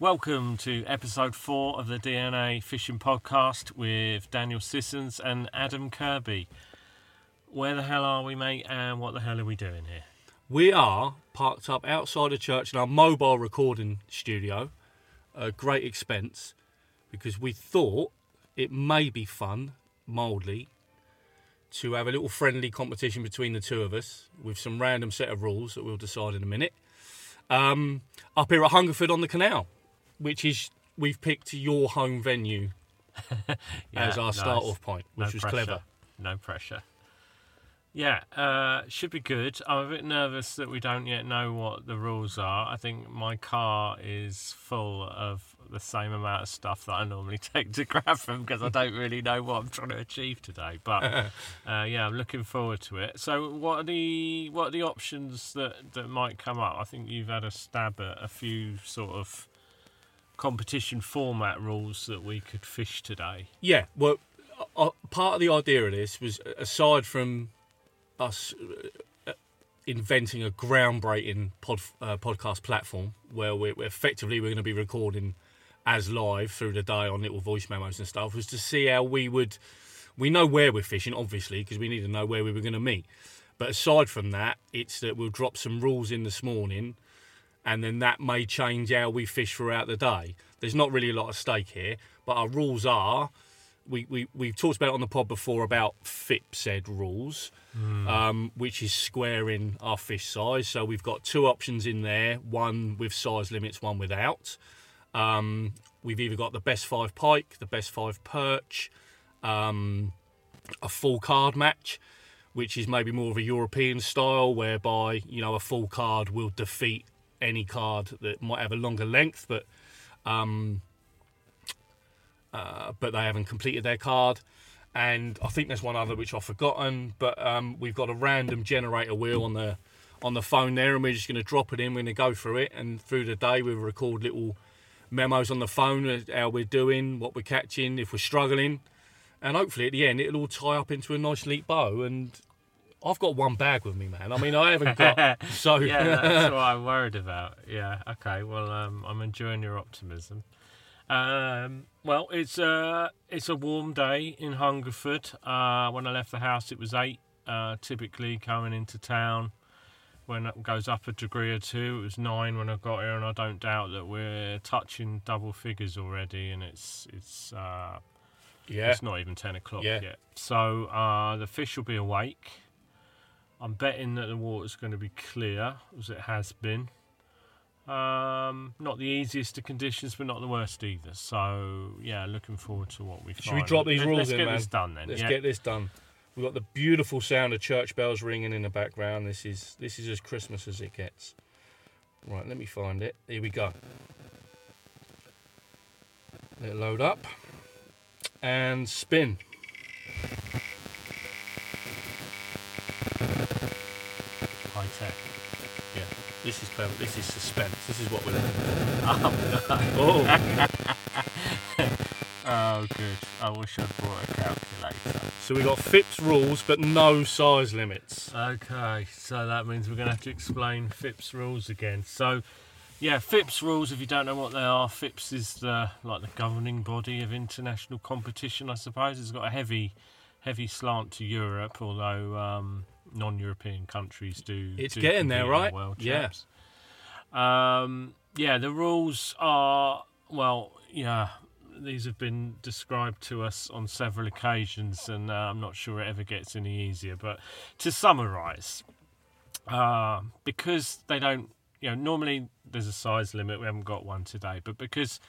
Welcome to episode four of the DNA Fishing Podcast with Daniel Sissons and Adam Kirby. Where the hell are we, mate, and what the hell are we doing here? We are parked up outside a church in our mobile recording studio, a great expense, because we thought it may be fun, mildly, to have a little friendly competition between the two of us with some random set of rules that we'll decide in a minute. Um, up here at Hungerford on the Canal, which is we've picked your home venue as our nice. start off point, which no was pressure. clever. No pressure. Yeah, uh, should be good. I'm a bit nervous that we don't yet know what the rules are. I think my car is full of the same amount of stuff that I normally take to grab from because I don't really know what I'm trying to achieve today. But uh, yeah, I'm looking forward to it. So, what are the what are the options that that might come up? I think you've had a stab at a few sort of competition format rules that we could fish today. Yeah, well, uh, part of the idea of this was aside from us uh, inventing a groundbreaking pod, uh, podcast platform where we're, we're effectively we're going to be recording as live through the day on little voice memos and stuff was to see how we would we know where we're fishing obviously because we need to know where we were going to meet but aside from that it's that we'll drop some rules in this morning and then that may change how we fish throughout the day there's not really a lot of stake here but our rules are we, we, we've talked about it on the pod before about FIP said rules, um, which is squaring our fish size. So we've got two options in there one with size limits, one without. Um, we've either got the best five pike, the best five perch, um, a full card match, which is maybe more of a European style, whereby you know a full card will defeat any card that might have a longer length, but um, uh, but they haven't completed their card. And I think there's one other which I've forgotten, but um, we've got a random generator wheel on the on the phone there, and we're just going to drop it in. We're going to go through it, and through the day we'll record little memos on the phone how we're doing, what we're catching, if we're struggling, and hopefully at the end it'll all tie up into a nice neat bow. And I've got one bag with me, man. I mean, I haven't got so yeah, that's what I'm worried about. Yeah, okay. Well, um, I'm enjoying your optimism. Um, well, it's a it's a warm day in Hungerford. Uh, when I left the house, it was eight. Uh, typically coming into town, when it goes up a degree or two, it was nine when I got here, and I don't doubt that we're touching double figures already. And it's it's uh, yeah. it's not even ten o'clock Yeah. yet. So uh, the fish will be awake. I'm betting that the water's going to be clear, as it has been. Um, not the easiest of conditions, but not the worst either. So yeah, looking forward to what we Should find. we drop these rules Let's in, get man? this done then. Let's yeah. get this done. We've got the beautiful sound of church bells ringing in the background. This is this is as Christmas as it gets. Right, let me find it. Here we go. Let it load up and spin. Yeah, this is perfect. This is suspense. This is what we're looking for. Oh, Oh, good. I wish I'd brought a calculator. so we got FIPS rules, but no size limits. Okay, so that means we're going to have to explain FIPS rules again. So, yeah, FIPS rules. If you don't know what they are, FIPS is the like the governing body of international competition. I suppose it's got a heavy, heavy slant to Europe, although um, non-European countries do. It's do getting there, right? World Yeah. Um, yeah, the rules are well, yeah. These have been described to us on several occasions, and uh, I'm not sure it ever gets any easier. But to summarise, uh, because they don't, you know, normally there's a size limit. We haven't got one today, but because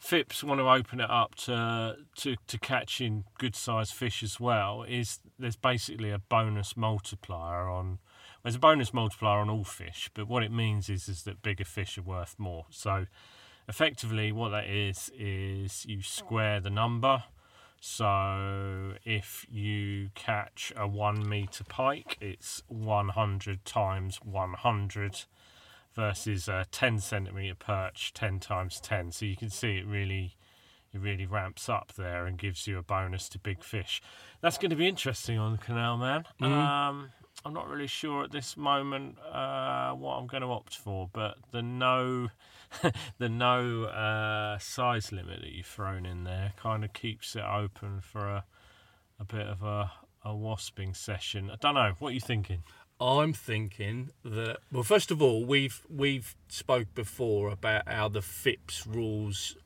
FIPS want to open it up to to, to catching good sized fish as well, is there's basically a bonus multiplier on. There's a bonus multiplier on all fish, but what it means is is that bigger fish are worth more. So effectively what that is is you square the number so if you catch a one meter pike it's 100 times 100 versus a 10 centimeter perch 10 times 10 so you can see it really it really ramps up there and gives you a bonus to big fish that's going to be interesting on the canal man um, i'm not really sure at this moment uh, what i'm going to opt for but the no the no uh, size limit that you've thrown in there kind of keeps it open for a a bit of a a wasping session. I don't know. What are you thinking? I'm thinking that well, first of all, we've we've spoke before about how the FIPS rules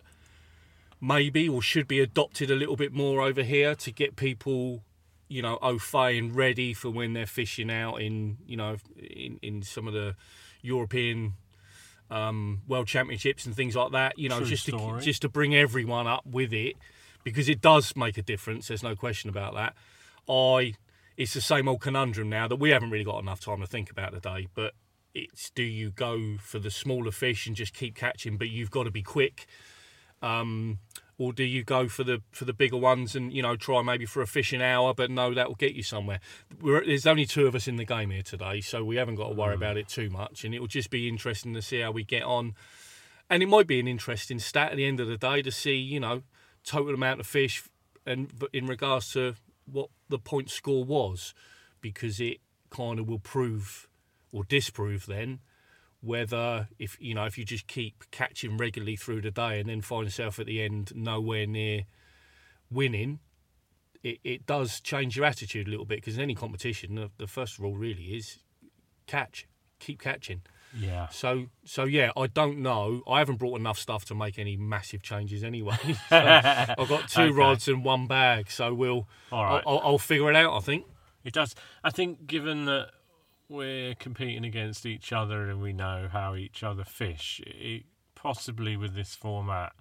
maybe or should be adopted a little bit more over here to get people, you know, au fait and ready for when they're fishing out in, you know, in, in some of the European um, World Championships and things like that. You know, True just story. to just to bring everyone up with it because it does make a difference. There's no question about that. I it's the same old conundrum now that we haven't really got enough time to think about today. But it's do you go for the smaller fish and just keep catching, but you've got to be quick, um, or do you go for the for the bigger ones and you know try maybe for a fishing hour, but no, that will get you somewhere. We're, there's only two of us in the game here today, so we haven't got to worry about it too much, and it will just be interesting to see how we get on. And it might be an interesting stat at the end of the day to see, you know, total amount of fish and in regards to what the point score was, because it kind of will prove or disprove then whether if you know if you just keep catching regularly through the day and then find yourself at the end nowhere near winning it, it does change your attitude a little bit because in any competition the, the first rule really is catch keep catching Yeah. so so yeah i don't know i haven't brought enough stuff to make any massive changes anyway so i've got two Okay. rods and one bag so we'll All right. I'll, I'll, figure it out i think It does. I think, given that we're competing against each other and we know how each other fish, it, possibly with this format,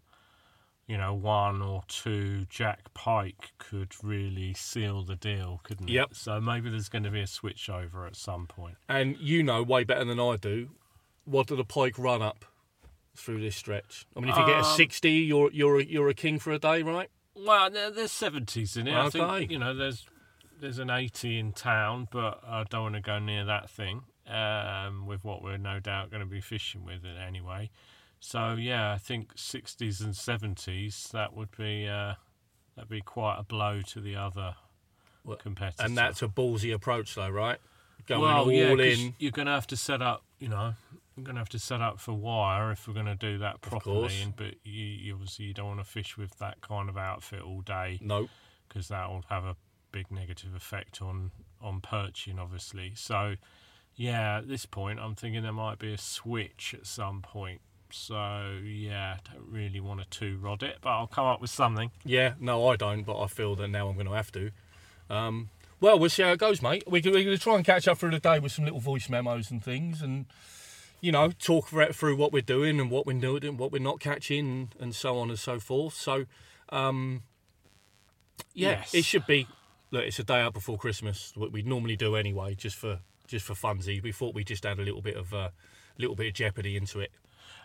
you know, one or two Jack Pike could really seal the deal, couldn't it? Yep. So maybe there's going to be a switch over at some point. and you know way better than I do. What do the pike run up through this stretch? I mean, if you get a Um, sixty, you're you're a, you're a king for a day, right? Well, there, there's seventies in it. I Okay. think you know there's there's an eighty in town, but I don't want to go near that thing. Um, with what we're no doubt going to be fishing with it anyway. So yeah, I think sixties and seventies that would be uh, that'd be quite a blow to the other Well, competitors. And that's a ballsy approach, though, right? Going well, all yeah, 'cause in. You're going to have to set up, you know, you're going to have to set up for wire if we're going to do that properly. And, but you, you obviously you don't want to fish with that kind of outfit all day No, because that will have a big negative effect on on perching, obviously. So, yeah, at this point, I'm thinking there might be a switch at some point. So, yeah, don't really want to two rod it, but I'll come up with something. yeah, no, I don't. But I feel that now I'm going to have to. Um, well, we'll see how it goes, mate. We, we're going to try and catch up through the day with some little voice memos and things, and you know, talk thro- through what we're doing and what we're doing, and what we're not catching, and, so on and so forth. So, um, yeah, Yes. it should be. Look, it's a day out before Christmas, what we normally do anyway, just for just for funsies. We thought we'd just add a little bit of a little bit of jeopardy into it.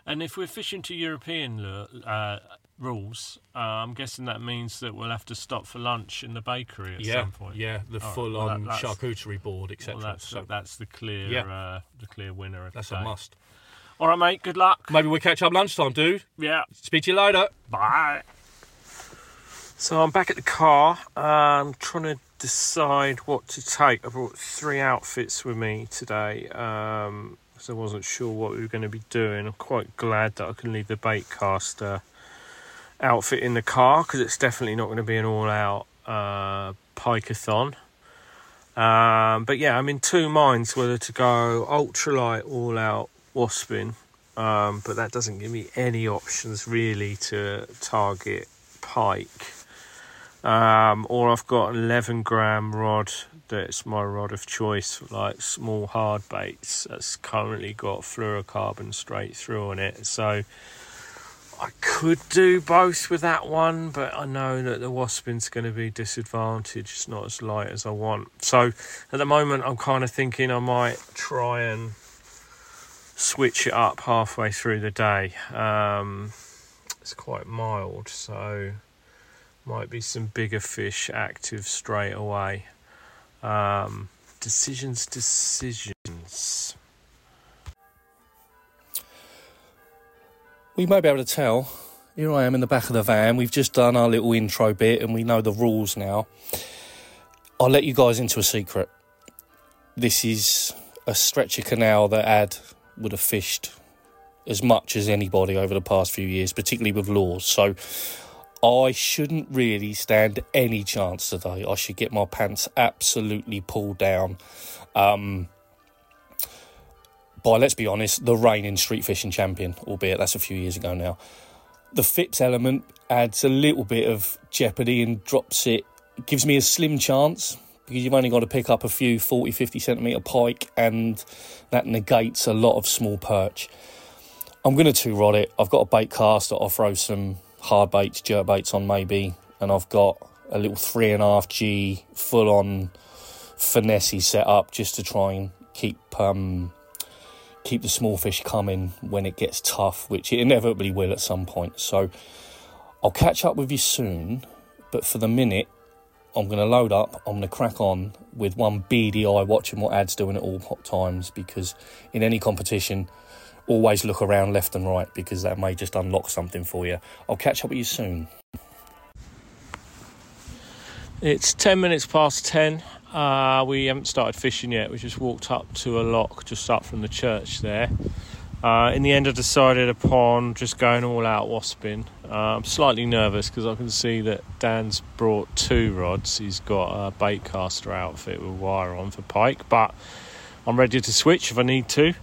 And if we're fishing to European uh, rules, uh, I'm guessing that means that we'll have to stop for lunch in the bakery at yeah, some point. yeah, the All right, full well, on that- charcuterie board, etc. Well, that's so that's the clear Yeah. uh, the clear winner of that's the a must. All right, mate. Good luck. Maybe we'll catch up lunchtime, dude. Yeah. Speak to you later. Bye. So I'm back at the car. I'm trying to decide what to take. I brought three outfits with me today um, because I wasn't sure what we were going to be doing. I'm quite glad that I can leave the baitcaster outfit in the car because it's definitely not going to be an all-out uh, pikeathon. Um, but yeah, I'm in two minds whether to go ultralight all-out waspin um, but that doesn't give me any options really to target pike. Um, or I've got an 11 gram rod that's my rod of choice for like small hard baits that's currently got fluorocarbon straight through on it. So I could do both with that one, but I know that the waspin's going to be disadvantaged. It's not as light as I want. So at the moment, I'm kind of thinking I might try and switch it up halfway through the day. Um, it's quite mild, so might be some bigger fish active straight away. Um, decisions, decisions. We may be able to tell. Here I am in the back of the van. We've just done our little intro bit and we know the rules now. I'll let you guys into a secret. This is a stretch of canal that Ad would have fished as much as anybody over the past few years, particularly with lures. So I shouldn't really stand any chance today. I should get my pants absolutely pulled down. Um, by, let's be honest, the reigning street fishing champion, albeit that's a few years ago now. The FIPS element adds a little bit of jeopardy and drops it, gives me a slim chance because you've only got to pick up a few 40, 50 centimetre pike and that negates a lot of small perch. I'm going to two rod it. I've got a bait cast that I'll throw some hard baits, jerk baits on maybe, and I've got a little three and a half G full on finesse set up just to try and keep um, keep the small fish coming when it gets tough, which it inevitably will at some point. So I'll catch up with you soon, but for the minute, I'm going to load up. I'm going to crack on with one beady eye watching what Ad's doing at all times because in any competition, always look around left and right because that may just unlock something for you. I'll catch up with you soon. It's 10 minutes past 10. Uh, we haven't started fishing yet. We just walked up to a lock just up from the church there. Uh, in the end, I decided upon just going all out wasping. Uh, I'm slightly nervous because I can see that Dan's brought two rods. He's got a bait caster outfit with wire on for pike, but I'm ready to switch if I need to.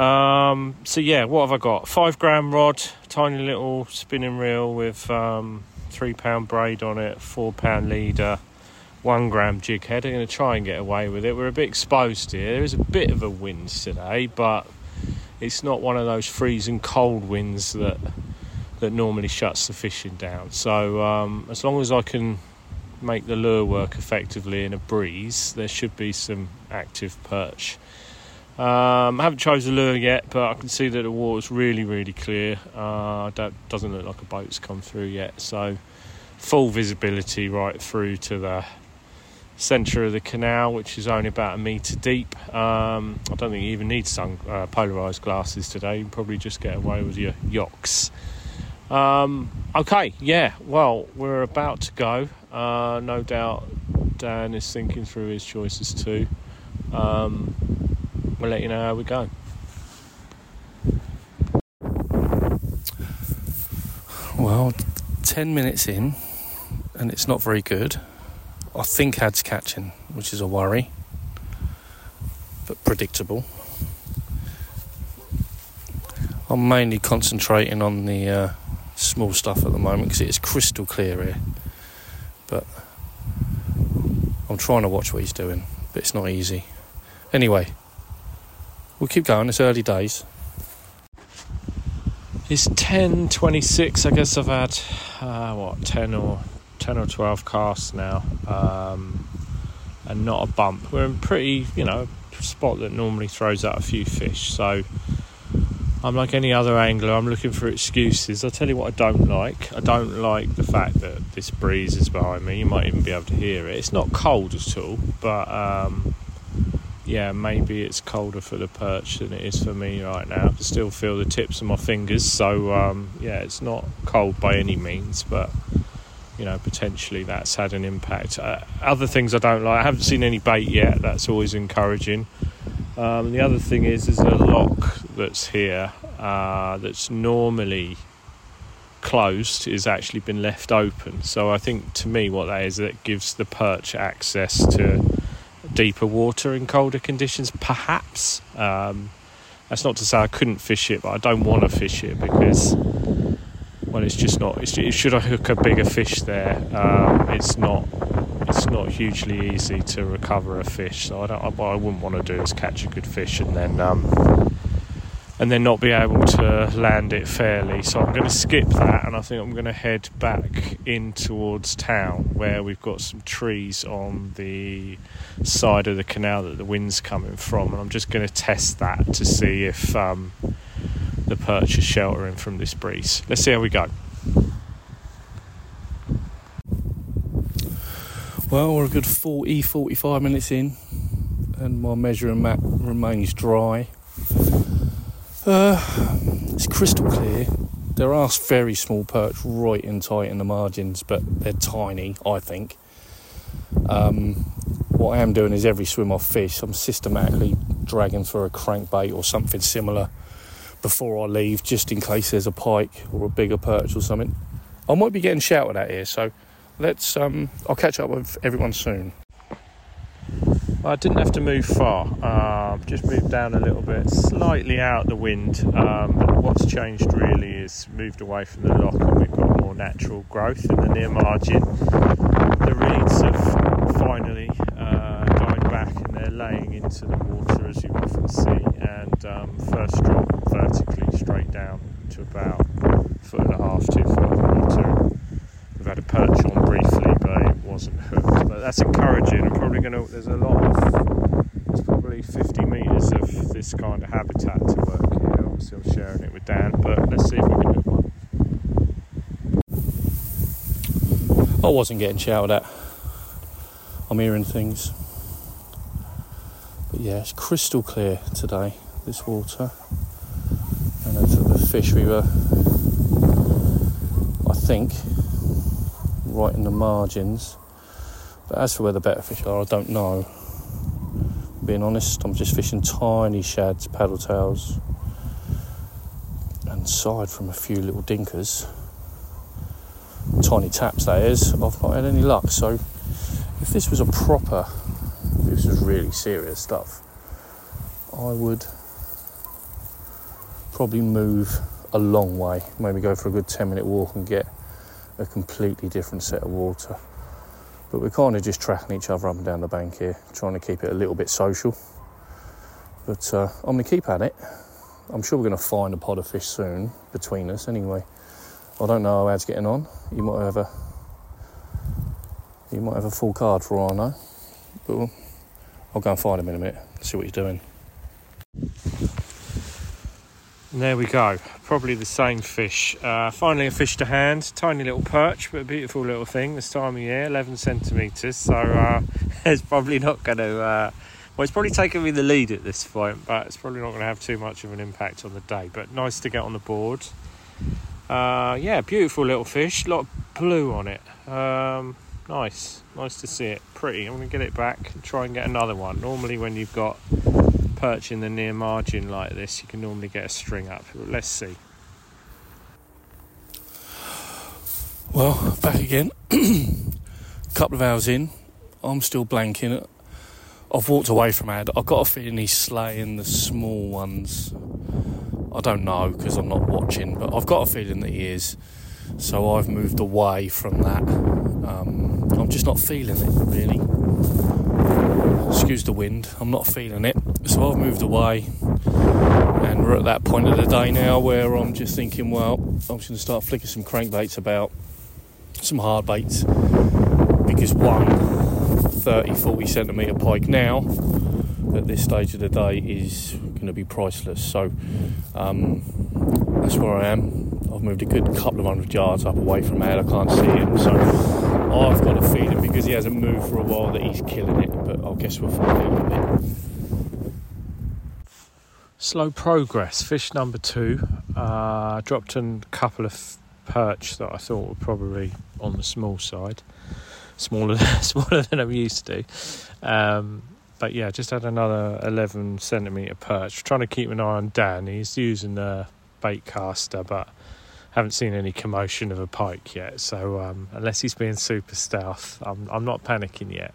Um, so yeah, what have I got? Five gram rod, tiny little spinning reel with um, three pound braid on it, four pound leader, one gram jig head. I'm going to try and get away with it. We're a bit exposed here. There is a bit of a wind today, but it's not one of those freezing cold winds that that normally shuts the fishing down. So um, as long as I can make the lure work effectively in a breeze, there should be some active perch. Um, I haven't chosen a lure yet, but I can see that the water's really, really clear. Uh, that doesn't look like a boat's come through yet, so full visibility right through to the centre of the canal, which is only about a metre deep. Um, I don't think you even need sun uh, polarised glasses today. You probably just get away with your yocks. Um, okay, yeah. Well, we're about to go. Uh, no doubt, Dan is thinking through his choices too. Um, we'll let you know how we go. Well, 10 minutes in, and it's not very good. I think Ad's catching, which is a worry, but predictable. I'm mainly concentrating on the uh, small stuff at the moment because it is crystal clear here. But I'm trying to watch what he's doing, but it's not easy. Anyway, we'll keep going. It's early days. It's ten twenty six. I guess I've had uh, what ten or ten or twelve casts now, um, and not a bump. We're in pretty, you know, spot that normally throws out a few fish. So I'm like any other angler. I'm looking for excuses. I'll tell you what I don't like. I don't like the fact that this breeze is behind me. You might even be able to hear it. It's not cold at all, but um, yeah, maybe it's colder for the perch than it is for me right now. I still feel the tips of my fingers, so um, yeah, it's not cold by any means, but you know, potentially that's had an impact. Uh, other things I don't like, I haven't seen any bait yet. That's always encouraging. Um, the other thing is, there's a lock that's here uh, that's normally closed is actually been left open. So I think to me, what that is, that gives the perch access to deeper water in colder conditions, perhaps. Um, that's not to say I couldn't fish it, but I don't want to fish it because, well, it's just not. It's, should I hook a bigger fish there? Um, it's not. It's not hugely easy to recover a fish. So I don't. What I wouldn't want to do is catch a good fish and then um, and then not be able to land it fairly. So I'm going to skip that and I think I'm going to head back in towards town where we've got some trees on the side of the canal that the wind's coming from. And I'm just going to test that to see if um, the perch is sheltering from this breeze. Let's see how we go. Well, we're a good 40 45 minutes in, and my measuring mat remains dry. Uh, it's crystal clear. There are very small perch right and tight in the margins, but they're tiny, I think. Um, what I am doing is every swim off fish, I'm systematically dragging for a crankbait or something similar, before I leave, just in case there's a pike or a bigger perch or something. I might be getting shouted at here, so let's. Um, I'll catch up with everyone soon. I didn't have to move far. Uh, just moved down a little bit, slightly out the wind. Um, but what's changed really is moved away from the lock, and we've got more natural growth in the near margin. The reeds have finally uh, died back, and they're laying into the water, as you often see. And um, first drop vertically straight down to about foot and a half, two foot of water. We've had a perch on briefly, but it wasn't hooked. But that's encouraging. I'm probably going to. There's a lot of. There's probably 50 metres of this kind of habitat to work here. Obviously, I'm sharing it with Dan, but let's see if we can hook one. I wasn't getting shouted at. I'm hearing things. Yeah, it's crystal clear today, this water. And it's the fish we were, I think, right in the margins. But as for where the better fish are, I don't know. Being honest, I'm just fishing tiny shads, paddle tails, and aside from a few little dinkers, tiny taps that is, I've not had any luck. So if this was a proper, this was really serious stuff, I would probably move a long way, maybe go for a good 10 minute walk and get a completely different set of water. But we're kind of just tracking each other up and down the bank here, trying to keep it a little bit social. But uh, I'm going to keep at it. I'm sure we're going to find a pod of fish soon between us anyway. I don't know how Ad's getting on. You might have a you might have a full card for all I know. But we'll, I'll go and find him in a minute, see what he's doing. And there we go. Probably the same fish. Uh, finally, a fish to hand. Tiny little perch, but a beautiful little thing this time of year. 11 centimetres. So uh, it's probably not going to. Uh, well, it's probably taken me the lead at this point, but it's probably not going to have too much of an impact on the day. But nice to get on the board. Uh, yeah, beautiful little fish. A lot of blue on it. Um, nice. Nice to see it. Pretty. I'm going to get it back and try and get another one. Normally, when you've got perch in the near margin like this, you can normally get a string up. Let's see. Well, back again. couple of hours in, I'm still blanking. I've walked away from Ad. I've got a feeling he's slaying the small ones. I don't know because I'm not watching, but I've got a feeling that he is. So I've moved away from that. Um, I'm just not feeling it really. Excuse the wind. I'm not feeling it. So I've moved away, and we're at that point of the day now where I'm just thinking, well, I'm just going to start flicking some crankbaits about, some hard baits, because one 30, 40 centimetre pike now at this stage of the day is going to be priceless. So um, that's where I am. Moved a good couple of hundred yards up away from Ed. I can't see him, so I've got a feeling because he hasn't moved for a while that he's killing it. But I guess we'll find out a bit. Slow progress. Fish number two. Uh, dropped a couple of perch that I thought were probably on the small side, smaller smaller than I'm used to. Um, but yeah, just had another 11 centimetre perch. Trying to keep an eye on Dan. He's using the bait caster, but haven't seen any commotion of a pike yet. So um, unless he's being super stealth, I'm, I'm not panicking yet.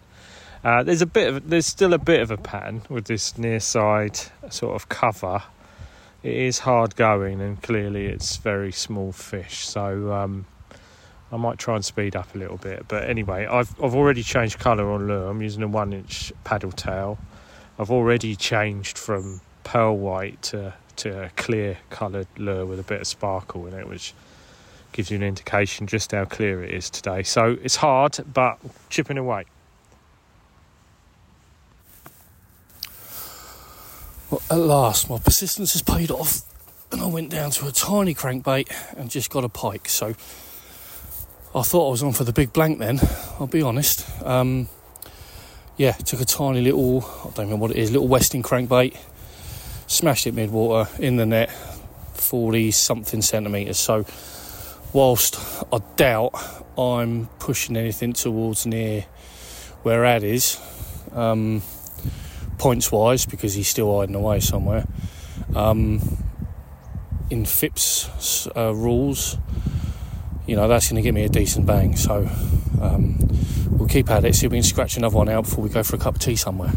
Uh, there's a bit of there's still a bit of a pattern with this near side sort of cover. It is hard going, and clearly it's very small fish. So um, I might try and speed up a little bit. But anyway, I've I've already changed colour on lure. I'm using a one inch paddle tail. I've already changed from pearl white to to a clear coloured lure with a bit of sparkle in it, which gives you an indication just how clear it is today. So it's hard, but chipping away. Well, at last, my persistence has paid off, and I went down to a tiny crankbait and just got a pike. So I thought I was on for the big blank then, I'll be honest. Um, yeah, took a tiny little, I don't know what it is, little Westing crankbait, smashed it mid water in the net, 40 something centimetres. So, whilst I doubt I'm pushing anything towards near where Ad is, um, points wise, because he's still hiding away somewhere, um, in FIPS uh, rules, you know, that's going to give me a decent bang. So um, we'll keep at it, see if we can scratch another one out before we go for a cup of tea somewhere.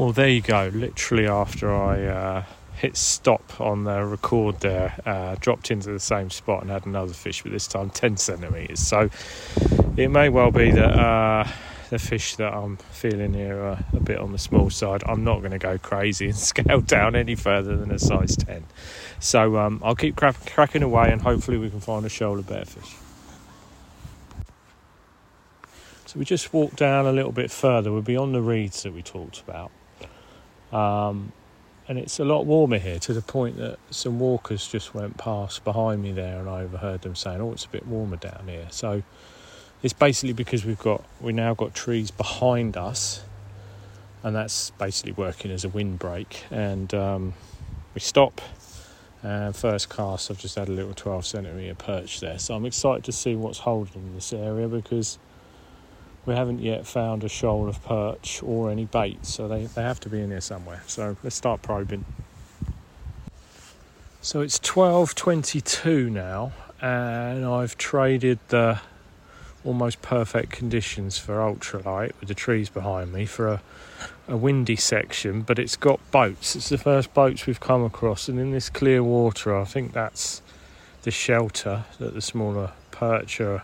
Well, there you go. Literally after I uh, hit stop on the record there, uh, dropped into the same spot and had another fish, but this time 10 centimetres. So it may well be that uh, the fish that I'm feeling here are a bit on the small side. I'm not going to go crazy and scale down any further than a size 10. So um, I'll keep cra- cracking away and hopefully we can find a shoulder bear fish. So we just walked down a little bit further. We're beyond the reeds that we talked about. Um, and it's a lot warmer here to the point that some walkers just went past behind me there and I overheard them saying, Oh, it's a bit warmer down here. So it's basically because we've got we now got trees behind us and that's basically working as a windbreak and um, we stop and first cast I've just had a little 12 centimetre perch there so I'm excited to see what's holding in this area because we haven't yet found a shoal of perch or any bait, so they, they have to be in here somewhere. So let's start probing. So it's 12.22 now, and I've traded the almost perfect conditions for ultralight with the trees behind me for a, a windy section, but it's got boats. It's the first boats we've come across, and in this clear water, I think that's the shelter that the smaller perch are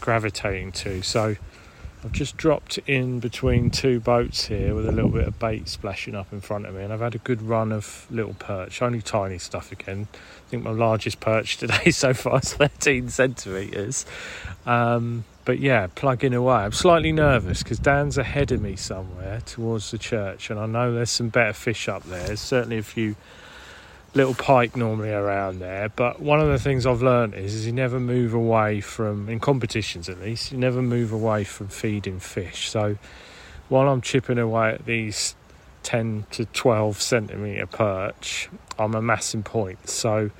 gravitating to. So I've just dropped in between two boats here with a little bit of bait splashing up in front of me, and I've had a good run of little perch, only tiny stuff again. I think my largest perch today so far is 13 centimetres. Um, but yeah, plugging away. I'm slightly nervous because Dan's ahead of me somewhere towards the church, and I know there's some better fish up there. There's certainly a few little pike normally around there. But one of the things I've learned is, is you never move away from, in competitions at least, you never move away from feeding fish. So while I'm chipping away at these 10 to 12 centimetre perch, I'm amassing points. So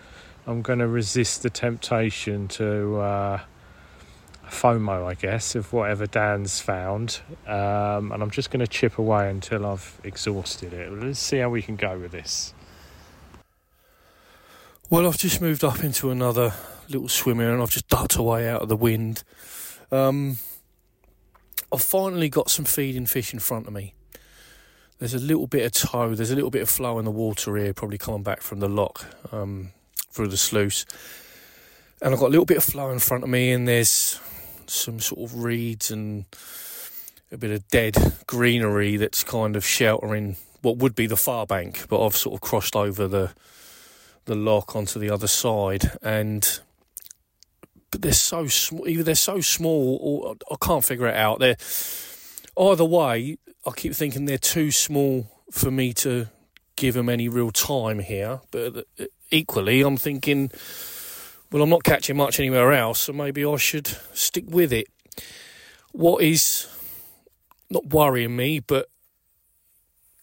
I'm going to resist the temptation to uh, FOMO, I guess, of whatever Dan's found. Um, and I'm just going to chip away until I've exhausted it. Let's see how we can go with this. Well, I've just moved up into another little swimmer and I've just ducked away out of the wind. Um, I've finally got some feeding fish in front of me. There's a little bit of tow, there's a little bit of flow in the water here, probably coming back from the lock um, through the sluice. And I've got a little bit of flow in front of me, and there's some sort of reeds and a bit of dead greenery that's kind of sheltering what would be the far bank, but I've sort of crossed over the the lock onto the other side, and but they're so small. Either they're so small, or I can't figure it out. They're either way. I keep thinking they're too small for me to give them any real time here. But uh, equally, I'm thinking, well, I'm not catching much anywhere else, so maybe I should stick with it. What is not worrying me, but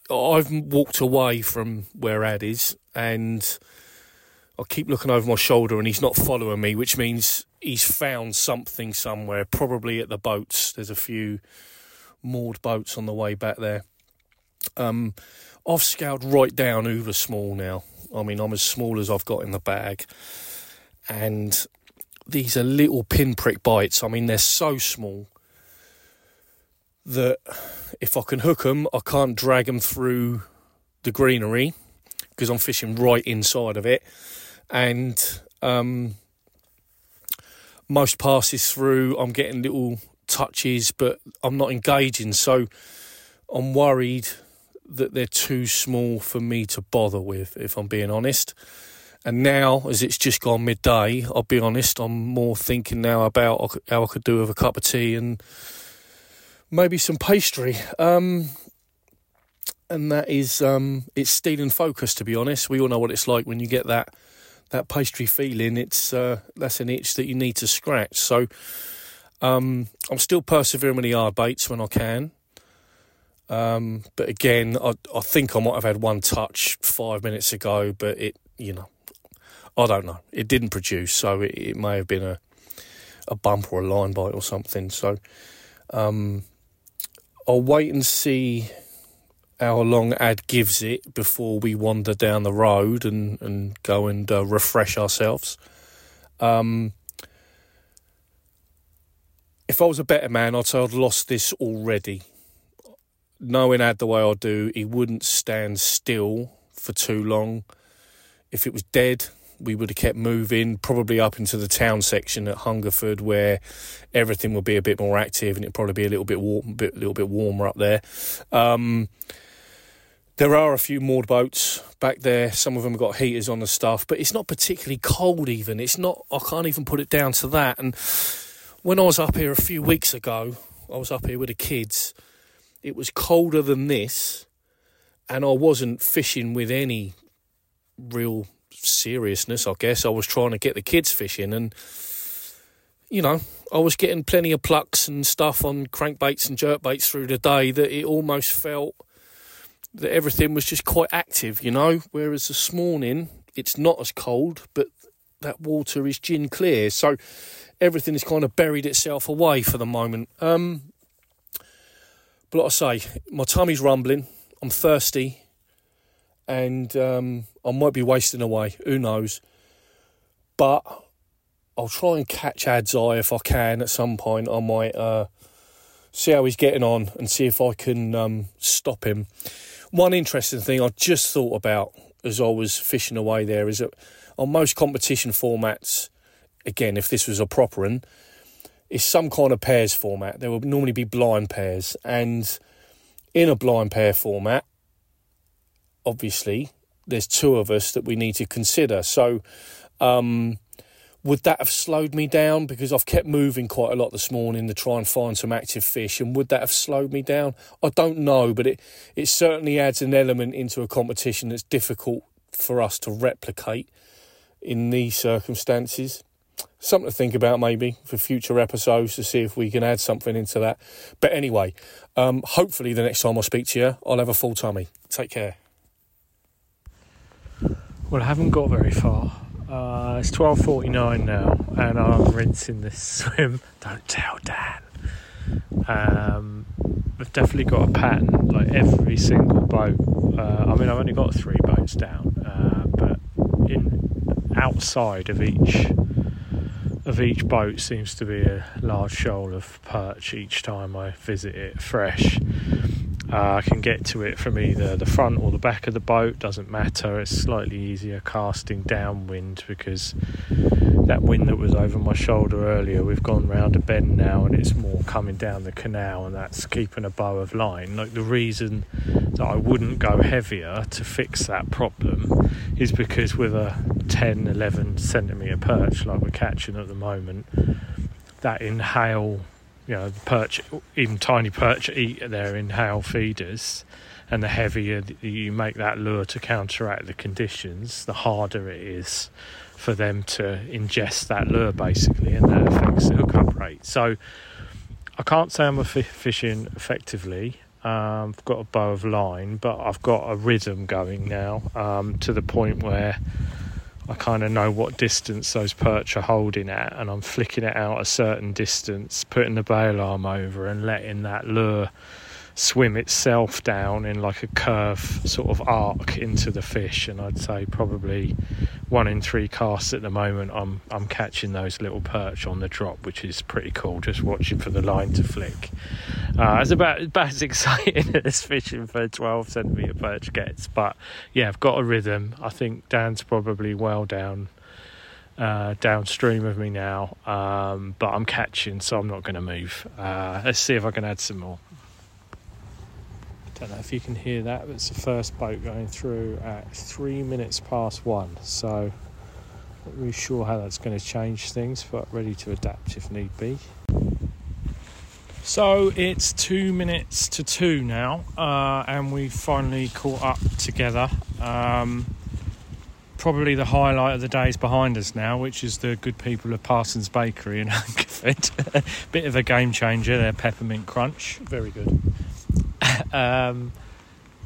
I've walked away from where Ad is, and I keep looking over my shoulder and he's not following me, which means he's found something somewhere, probably at the boats. There's a few moored boats on the way back there. Um, I've scaled right down uber small now. I mean, I'm as small as I've got in the bag. And these are little pinprick bites. I mean, they're so small that if I can hook them, I can't drag them through the greenery because I'm fishing right inside of it and um, most passes through, I'm getting little touches, but I'm not engaging. So I'm worried that they're too small for me to bother with, if I'm being honest. And now, as it's just gone midday, I'll be honest, I'm more thinking now about how I could do with a cup of tea and maybe some pastry. Um, and that is, um, it's stealing focus, to be honest. We all know what it's like when you get that that pastry feeling, it's uh, that's an itch that you need to scratch. So um, I'm still persevering with the hard baits when I can. Um, but again, I, I think I might have had one touch five minutes ago, but it, you know, I don't know. It didn't produce, so it, it may have been a a bump or a line bite or something. So um, I'll wait and see how long Ad gives it before we wander down the road and, and go and uh, refresh ourselves. Um, if I was a better man, I'd say I'd lost this already. Knowing Ad the way I do, he wouldn't stand still for too long. If it was dead, we would have kept moving, probably up into the town section at Hungerford, where everything would be a bit more active and it'd probably be a little bit warm, bit, little bit warmer up there. Um, there are a few moored boats back there. Some of them have got heaters on the stuff, but it's not particularly cold. Even it's not. I can't even put it down to that. And when I was up here a few weeks ago, I was up here with the kids. It was colder than this, and I wasn't fishing with any real seriousness, I guess. I was trying to get the kids fishing, and you know, I was getting plenty of plucks and stuff on crankbaits and jerkbaits through the day that it almost felt that everything was just quite active, you know. Whereas this morning, it's not as cold, but that water is gin clear, so everything has kind of buried itself away for the moment. Um, but like I say, my tummy's rumbling. I'm thirsty and um, I might be wasting away. Who knows? But I'll try and catch Ad's eye if I can at some point. I might uh, see how he's getting on and see if I can um, stop him. One interesting thing I just thought about as I was fishing away there is that on most competition formats, again, if this was a proper one, is some kind of pairs format. There would normally be blind pairs, and in a blind pair format, obviously, there's two of us that we need to consider. So, um, would that have slowed me down because I've kept moving quite a lot this morning to try and find some active fish? And would that have slowed me down? I don't know, but it, it certainly adds an element into a competition that's difficult for us to replicate in these circumstances. Something to think about maybe for future episodes to see if we can add something into that. But anyway, um, hopefully the next time I speak to you, I'll have a full tummy. Take care. Well, I haven't got very far. Uh, it's twelve forty nine now, and I'm rinsing this swim. Don't tell Dan. Um, I've definitely got a pattern. Like every single boat. Uh, I mean, I've only got three boats down, uh, but in outside of each of each boat seems to be a large shoal of perch each time I visit it fresh. Uh, I can get to it from either the front or the back of the boat, doesn't matter. It's slightly easier casting downwind because that wind that was over my shoulder earlier, we've gone round a bend now and it's more coming down the canal, and that's keeping a bow of line. Like the reason that I wouldn't go heavier to fix that problem is because with a 10 11 centimetre perch like we're catching at the moment, that inhale you know, the perch, even tiny perch eat their inhale feeders, and the heavier you make that lure to counteract the conditions, the harder it is for them to ingest that lure basically, and that affects the hookup rate. So I can't say I'm a f- fishing effectively. Um, I've got a bow of line, but I've got a rhythm going now um, to the point where I kind of know what distance those perch are holding at, and I'm flicking it out a certain distance, putting the bail arm over, and letting that lure swim itself down in like a curve sort of arc into the fish and I'd say probably one in three casts at the moment I'm I'm catching those little perch on the drop which is pretty cool just watching for the line to flick uh, it's about, about as exciting as fishing for 12 centimetre perch gets but yeah I've got a rhythm I think Dan's probably well down uh, downstream of me now, um, but I'm catching, so I'm not going to move. Uh, let's see if I can add some more. Don't know if you can hear that, but it's the first boat going through at three minutes past one. So, not really sure how that's going to change things, but ready to adapt if need be. So it's two minutes to two now, uh, and we finally caught up together. Um, probably the highlight of the day is behind us now, which is the good people of Parsons Bakery in Hungerford. Bit of a game changer, their peppermint crunch. Very good. um,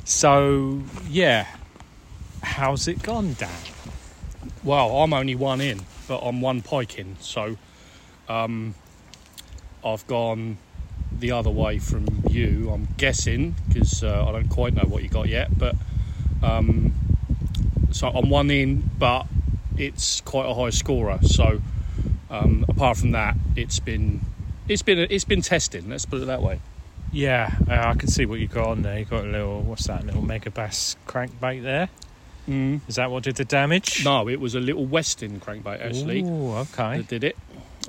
so yeah, how's it gone, Dan? Well, I'm only one in, but I'm one pike in, so um, I've gone the other way from you. I'm guessing because uh, I don't quite know what you got yet, but um, so I'm one in, but it's quite a high scorer. So um, apart from that, it's been it's been it's been testing. Let's put it that way. Yeah, uh, I can see what you got on there. You got a little, what's that, a little Megabass crankbait there? Mm. Is that what did the damage? No, it was a little Westin crankbait actually Ooh, okay. that did it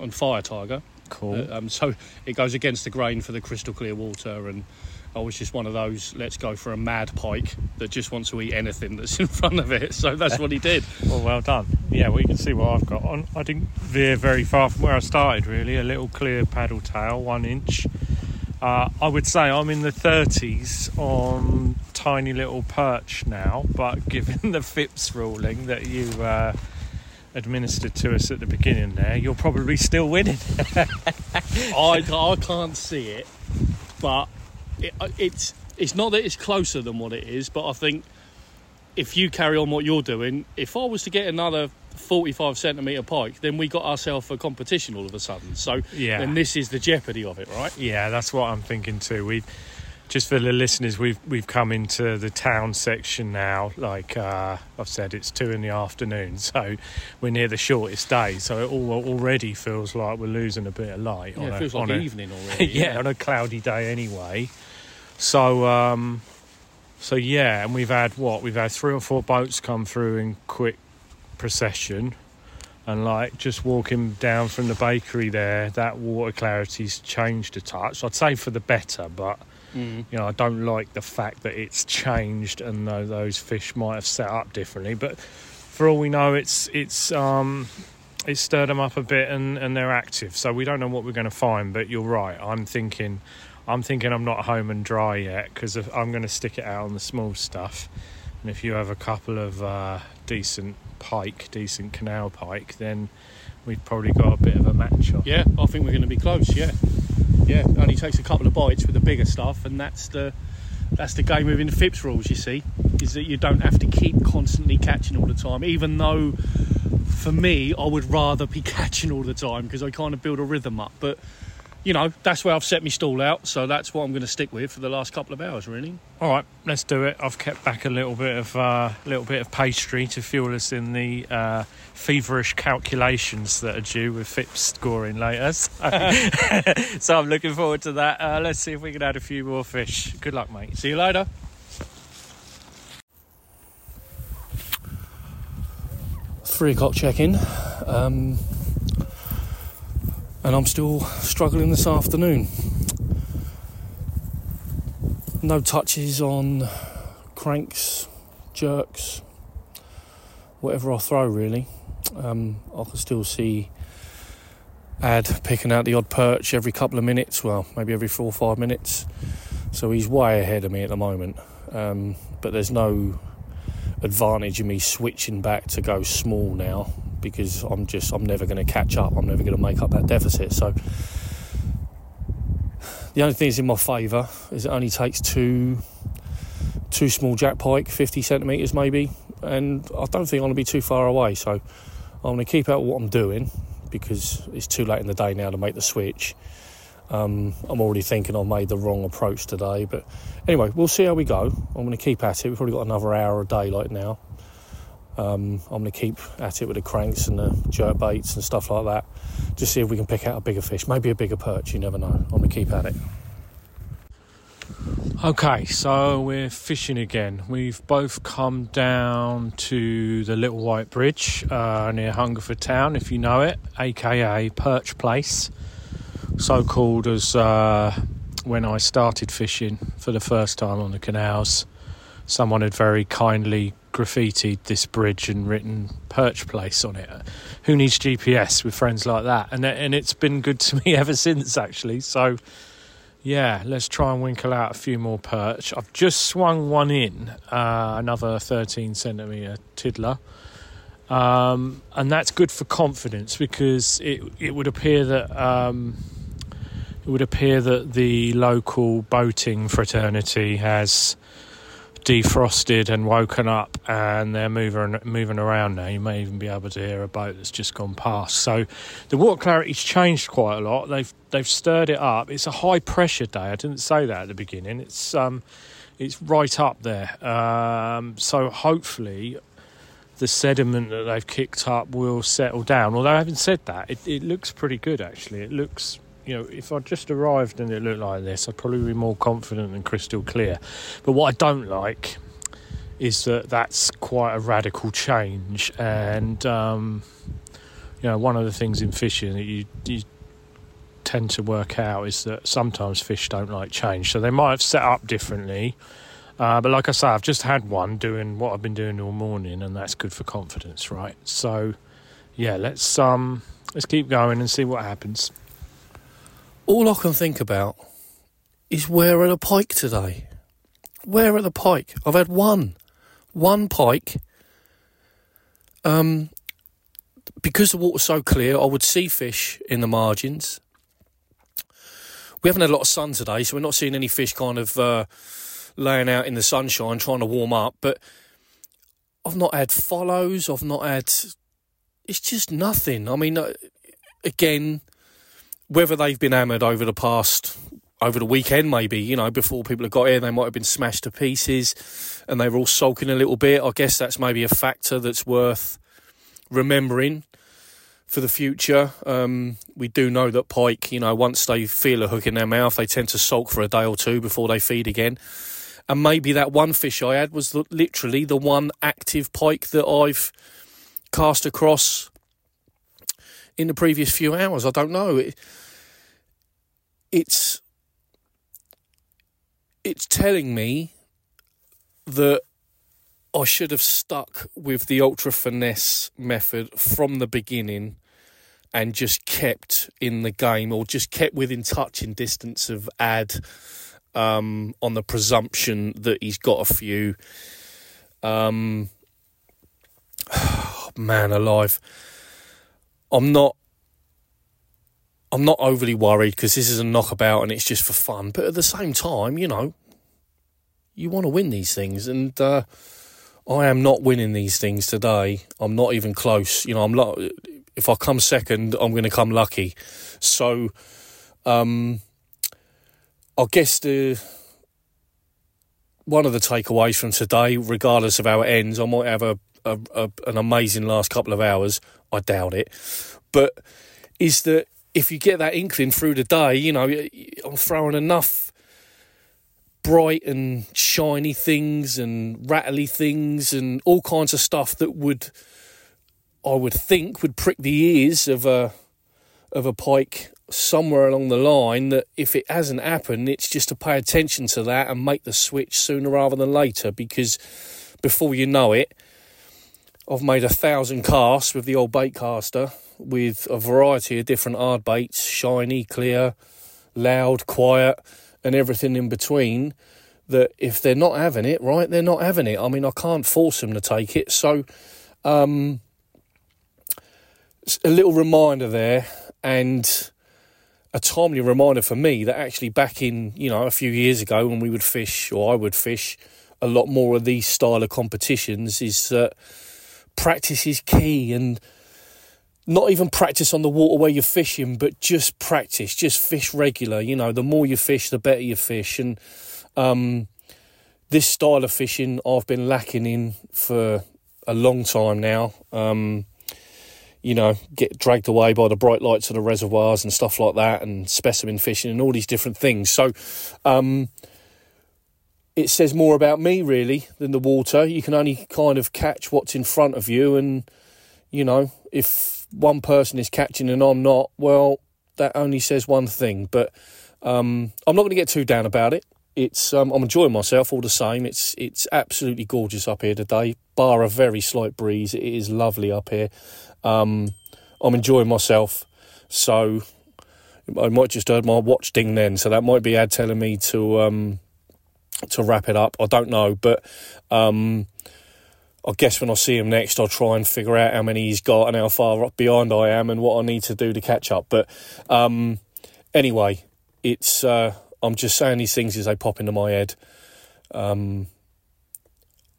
on Fire Tiger. Cool. Uh, um, so it goes against the grain for the crystal clear water, and I was just one of those. Let's go for a mad pike that just wants to eat anything that's in front of it. So that's what he did. Well, well done. Yeah, well, you can see what I've got on. I didn't veer very far from where I started, really. A little clear paddle tail, one inch. Uh, I would say I'm in the 30s on tiny little perch now, but given the FIPS ruling that you uh, administered to us at the beginning there, you're probably still winning. I, I can't see it, but it, uh, it's it's not that it's closer than what it is, but I think if you carry on what you're doing, if I was to get another 45 centimetre pike, then we got ourselves a competition all of a sudden. So Yeah. then this is the jeopardy of it, right? Yeah, that's what I'm thinking too. We just for the listeners, we've we've come into the town section now. Like uh, I've said, it's two in the afternoon, so we're near the shortest day. So it all, already feels like we're losing a bit of light. Yeah, on it a, feels like on a- evening already. yeah, on a cloudy day anyway. So um, so yeah, and we've had what we've had three or four boats come through in quick procession. And like just walking down from the bakery there, that water clarity's changed a touch. I'd say for the better, but Mm. you know, I don't like the fact that it's changed and tho- those fish might have set up differently. But for all we know, it's it's um, it's stirred them up a bit and, and they're active. So we don't know what we're going to find. But you're right. I'm thinking, I'm thinking I'm not home and dry yet because I'm going to stick it out on the small stuff. And if you have a couple of uh, decent pike, decent canal pike, then we've probably got a bit of a match on. Yeah, I think we're going to be close. Yeah, yeah. Only takes a couple of bites with the bigger stuff, and that's the that's the game within the FIPS rules. You see, is that you don't have to keep constantly catching all the time. Even though, for me, I would rather be catching all the time because I kind of build a rhythm up. But you know, that's where I've set my stall out, so that's what I'm going to stick with for the last couple of hours. Really. All right, let's do it. I've kept back a little bit of uh, little bit of pastry to fuel us in the uh, feverish calculations that are due with FIPS scoring later. So, so I'm looking forward to that. Uh, let's see if we can add a few more fish. Good luck, mate. See you later. Three o'clock check in, um, and I'm still struggling this afternoon. No touches on cranks, jerks, whatever I throw really. Um, I can still see Ad picking out the odd perch every couple of minutes, well, maybe every four or five minutes. So he's way ahead of me at the moment. Um, but there's no advantage in me switching back to go small now because I'm just I'm never going to catch up. I'm never going to make up that deficit. So the only thing that's in my favour is it only takes two two small jack pike, 50 centimetres maybe, and I don't think I'm going to be too far away. So I'm going to keep out what I'm doing because it's too late in the day now to make the switch. Um, I'm already thinking I've made the wrong approach today, but anyway, we'll see how we go. I'm going to keep at it. We've probably got another hour a day like now. Um, I'm going to keep at it with the cranks and the jerk baits and stuff like that. Just see if we can pick out a bigger fish, maybe a bigger perch. You never know. I'm going to keep at it. Okay, so we're fishing again. We've both come down to the Little White Bridge uh, near Hungerford Town, if you know it, aka Perch Place, so called as uh, when I started fishing for the first time on the canals. Someone had very kindly graffitied this bridge and written Perch Place on it. Who needs GPS with friends like that? And and it's been good to me ever since, actually. So yeah, let's try and winkle out a few more perch. I've just swung one in, uh, another 13 centimetre tiddler. Um, and that's good for confidence because it, it would appear that um, it would appear that the local boating fraternity has defrosted and woken up and they're moving moving around now. You may even be able to hear a boat that's just gone past. So the water clarity's changed quite a lot. They've they've stirred it up. It's a high pressure day. I didn't say that at the beginning. It's um it's right up there. Um, so hopefully the sediment that they've kicked up will settle down. Although having said that, it, it looks pretty good actually. It looks you know, if I'd just arrived and it looked like this, I'd probably be more confident and crystal clear. But what I don't like is that that's quite a radical change, and um, you know, one of the things in fishing that you, you tend to work out is that sometimes fish don't like change, so they might have set up differently. Uh, but like I say, I've just had one doing what I've been doing all morning, and that's good for confidence, right? So, yeah, let's um, let's keep going and see what happens all I can think about is where are the pike today? Where are the pike? I've had one, one pike. Um, because the water's so clear, I would see fish in the margins. We haven't had a lot of sun today, so we're not seeing any fish kind of uh, laying out in the sunshine trying to warm up. But I've not had follows. I've not had. It's just nothing. I mean, uh, again, whether they've been hammered over the past over the weekend, maybe you know, before people have got here, they might have been smashed to pieces, and they were all sulking a little bit. I guess that's maybe a factor that's worth remembering for the future. Um, we do know that pike, you know, once they feel a hook in their mouth, they tend to sulk for a day or two before they feed again. And maybe that one fish I had was literally the one active pike that I've cast across in the previous few hours. I don't know. It, it's it's telling me that I should have stuck with the ultra finesse method from the beginning and just kept in the game or just kept within touch touching distance of ad um, on the presumption that he's got a few. Um, oh, man alive. I'm not I'm not overly worried because this is a knockabout and it's just for fun. But at the same time, you know, you want to win these things, and uh, I am not winning these things today. I'm not even close. You know, I'm not. If I come second, I'm going to come lucky. So, um, I guess the one of the takeaways from today, regardless of how it ends, I might have a, a, a an amazing last couple of hours. I doubt it, but is that if you get that inkling through the day, you know, I'm throwing enough bright and shiny things and rattly things and all kinds of stuff that would, I would think, would prick the ears of a of a pike somewhere along the line. That if it hasn't happened, it's just to pay attention to that and make the switch sooner rather than later because before you know it, I've made a thousand casts with the old bait caster with a variety of different hard baits shiny, clear, loud, quiet, and everything in between. That if they're not having it, right, they're not having it. I mean, I can't force them to take it. So, um, a little reminder there, and a timely reminder for me that actually back in, you know, a few years ago when we would fish, or I would fish, a lot more of these style of competitions is that practice is key and not even practice on the water where you're fishing, but just practice, just fish regular. You know, the more you fish, the better you fish. And um, this style of fishing, I've been lacking in for a long time now. Um, you know, get dragged away by the bright lights of the reservoirs and stuff like that, and specimen fishing and all these different things. So, um, it says more about me really than the water. You can only kind of catch what's in front of you, and you know, if one person is catching and I'm not, well, that only says one thing. But um, I'm not going to get too down about it. It's um, I'm enjoying myself all the same. It's it's absolutely gorgeous up here today, bar a very slight breeze. It is lovely up here. Um, I'm enjoying myself. So I might just heard my watch ding then, so that might be ad telling me to um, to wrap it up. I don't know, but um, I guess when I see him next, I'll try and figure out how many he's got and how far up behind I am and what I need to do to catch up. But um, anyway, it's uh, I'm just saying these things as they pop into my head. Um,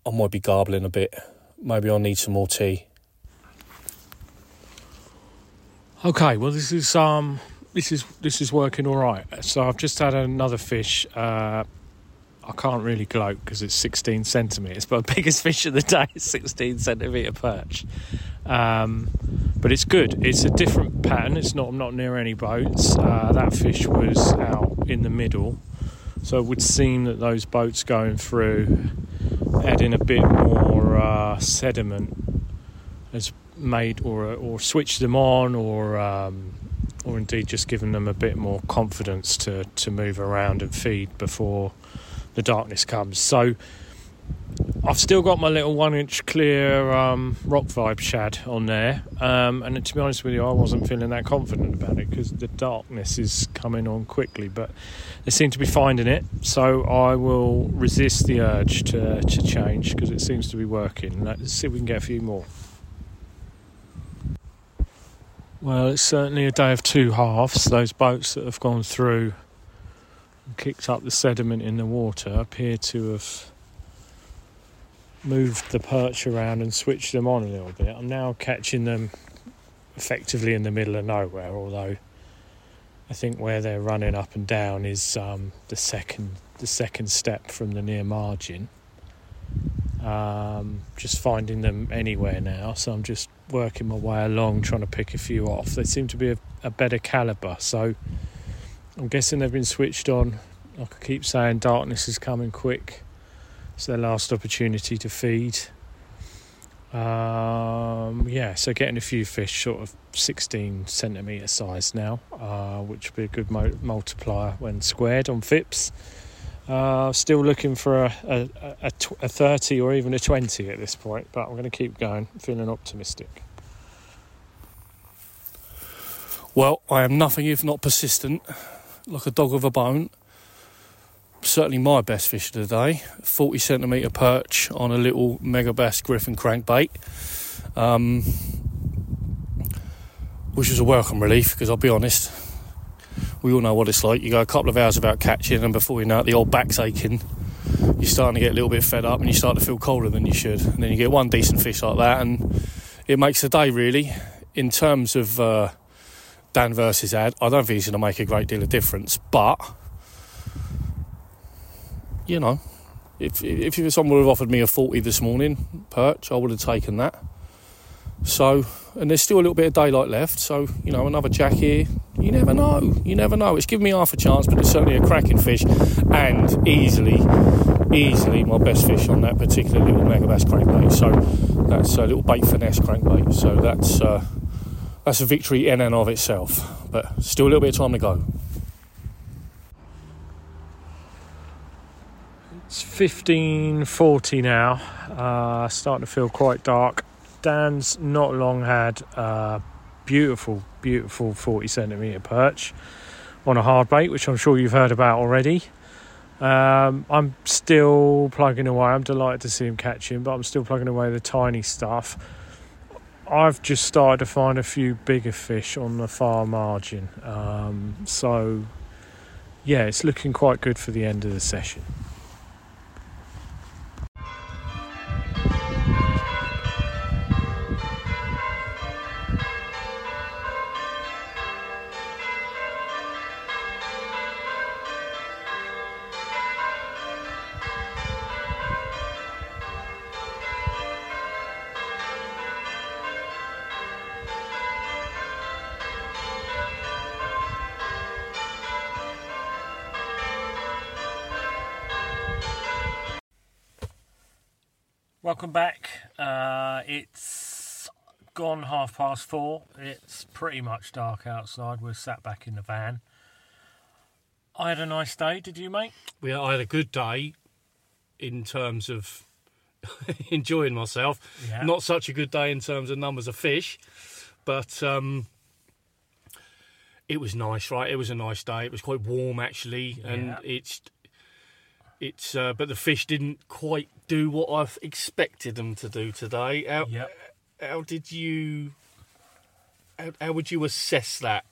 I might be garbling a bit. Maybe I'll need some more tea. Okay, well this is um this is this is working all right. So I've just had another fish. Uh, I can't really gloat because it's 16 centimeters, but biggest fish of the day is 16 centimeter perch. Um, but it's good. It's a different pattern. It's not I'm not near any boats. Uh, that fish was out in the middle, so it would seem that those boats going through, adding a bit more uh, sediment, has made or or switched them on, or um, or indeed just given them a bit more confidence to to move around and feed before the darkness comes. So I've still got my little one inch clear um, rock vibe shad on there, um, and to be honest with you, I wasn't feeling that confident about it because the darkness is coming on quickly. But they seem to be finding it, so I will resist the urge to to change because it seems to be working. Let's see if we can get a few more. Well, it's certainly a day of two halves. Those boats that have gone through kicked up the sediment in the water appear to have moved the perch around and switched them on a little bit. I'm now catching them effectively in the middle of nowhere, although I think where they're running up and down is um, the second the second step from the near margin. Um, just finding them anywhere now, so I'm just working my way along, trying to pick a few off. They seem to be a, a better caliber, so I'm guessing they've been switched on. Like I keep saying, darkness is coming quick. It's their last opportunity to feed. Um, yeah, so getting a few fish, sort of 16 centimetre size now, uh, which would be a good mo- multiplier when squared on FIPS. Uh, still looking for a, a, a, a 30 or even a 20 at this point, but I'm going to keep going, feeling optimistic. Well, I am nothing if not persistent, like a dog of a bone. Certainly my best fish of the day, 40 centimetre perch on a little Megabass Griffon crankbait. Um, which was a welcome relief because I'll be honest, we all know what it's like. You go a couple of hours without catching, and before you know it, the old back's aching. You're starting to get a little bit fed up, and you start to feel colder than you should. And then you get one decent fish like that, and it makes the day really. In terms of uh, Dan versus Ad, I don't think he's going to make a great deal of difference, but you know, if if someone would have offered me a 40 this morning perch, I would have taken that. So, and there's still a little bit of daylight left. So, you know, another jack here. You never know. You never know. It's given me half a chance, but it's certainly a cracking fish, and easily, easily my best fish on that particular little mega megabass crankbait. So, that's a little bait finesse crankbait. So that's uh, that's a victory in and of itself. But still a little bit of time to go. It's 15.40 now, uh, starting to feel quite dark. Dan's not long had a beautiful, beautiful 40 centimetre perch on a hard bait, which I'm sure you've heard about already. Um, I'm still plugging away. I'm delighted to see him catching, but I'm still plugging away the tiny stuff. I've just started to find a few bigger fish on the far margin. Um, so, yeah, it's looking quite good for the end of the session. Welcome back. Uh, it's gone half past four. It's pretty much dark outside. We're sat back in the van. I had a nice day. Did you, mate? Yeah, I had a good day in terms of enjoying myself. Yeah. Not such a good day in terms of numbers of fish, but um, it was nice, right? It was a nice day. It was quite warm actually, and Yeah. it's it's. Uh, but the fish didn't quite do what I've expected them to do today. How, Yep. how did you? How, how would you assess that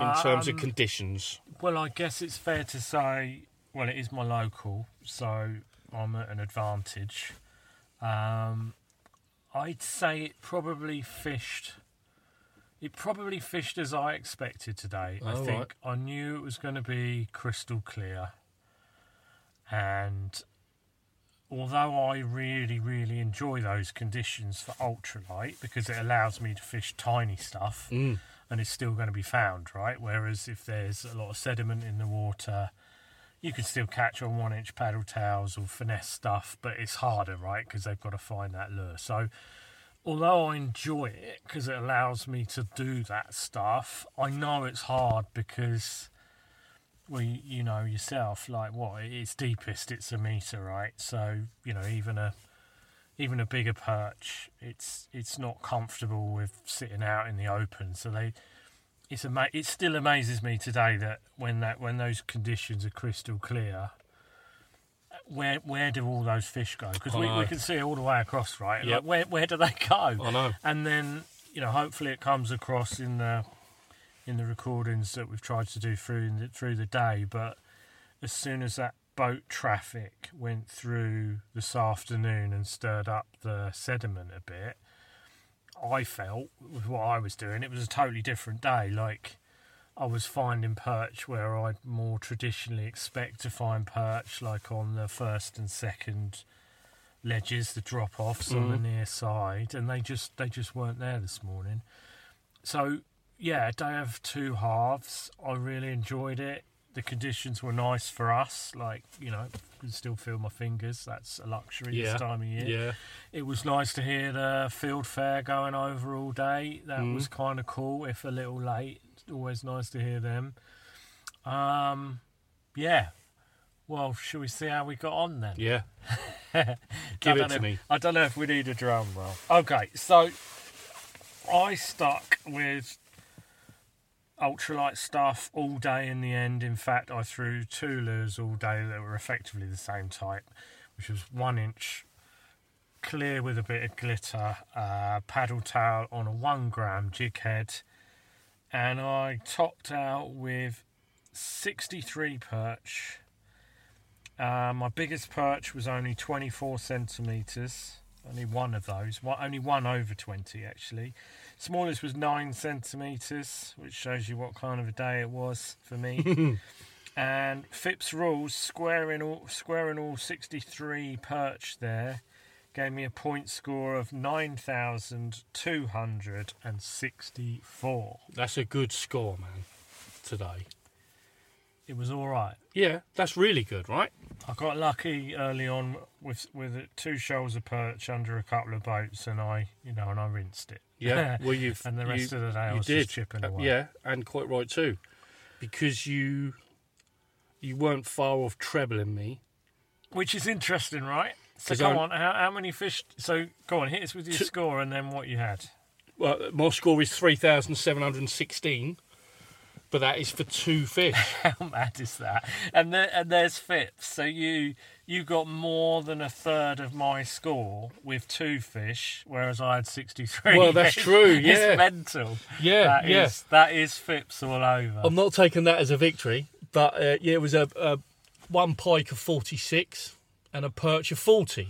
in terms of Um, conditions? Well, I guess it's fair to say, well, it is my local, so I'm at an advantage. Um, I'd say it probably fished. It probably fished as I expected today. I think right. I knew it was going to be crystal clear, and although I really, really enjoy those conditions for ultralight because it allows me to fish tiny stuff Mm. and it's still going to be found, right? Whereas if there's a lot of sediment in the water, you can still catch on one inch paddle tails or finesse stuff, but it's harder, right? Because they've got to find that lure. So, although I enjoy it because it allows me to do that stuff, I know it's hard because, well, you, you know yourself, like what it's deepest, it's a meter, right? So you know even a even a bigger perch, it's it's not comfortable with sitting out in the open. So they, it's ama- It still amazes me today that when that when those conditions are crystal clear, where where do all those fish go? Because we, we can see all the way across, right? Yep. Like where where do they go? I know. And then you know, hopefully it comes across in the in the recordings that we've tried to do through the, through the day. But as soon as that boat traffic went through this afternoon and stirred up the sediment a bit, I felt with what I was doing, it was a totally different day. Like I was finding perch where I'd more traditionally expect to find perch, like on the first and second ledges, the drop offs on the Mhm. near side, and they just they just weren't there this morning. So yeah, day of two halves. I really enjoyed it. The conditions were nice for us. Like you know, can still feel my fingers. That's a luxury Yeah. this time of year. Yeah. It was nice to hear the fieldfare going over all day. That Mm. was kind of cool, if a little late. Always nice to hear them. Um, yeah. Well, shall we see how we got on then? Yeah. Give it to know- me. I don't know if we need a drum roll. Okay, so I stuck with ultralight stuff all day in the end. In fact, I threw two lures all day that were effectively the same type, which was one inch clear with a bit of glitter, uh, paddle tail on a one gram jig head, and I topped out with 63 perch. Uh, my biggest perch was only 24 centimeters. Only one of those. Only one over 20 actually. Smallest was nine centimeters, which shows you what kind of a day it was for me. and FIPS rules squaring all squaring all 63 perch there gave me a point score of 9,264. That's a good score, man. Today. It was all right. Yeah, that's really good, right? I got lucky early on with with two shoals of perch under a couple of boats, and I, you know, and I rinsed it. Yeah. Well, you've and the rest you, of the day I was did. just chipping Uh, yeah, and quite right too, because you you weren't far off trebling me. which is interesting, right? So go I'm- on. How, how many fish? So go on, hit us with your Two- score and then what you had. Well, my score is three thousand seven hundred sixteen, but that is for two fish. How mad is that? And there, and there's FIPS. So you you got more than a third of my score with two fish, whereas I had sixty three. Well, that's true, yeah. it's mental. yeah, That yeah. is- that is FIPS all over. I'm not taking that as a victory, but uh, yeah, it was a, a one pike of forty six and a perch of forty.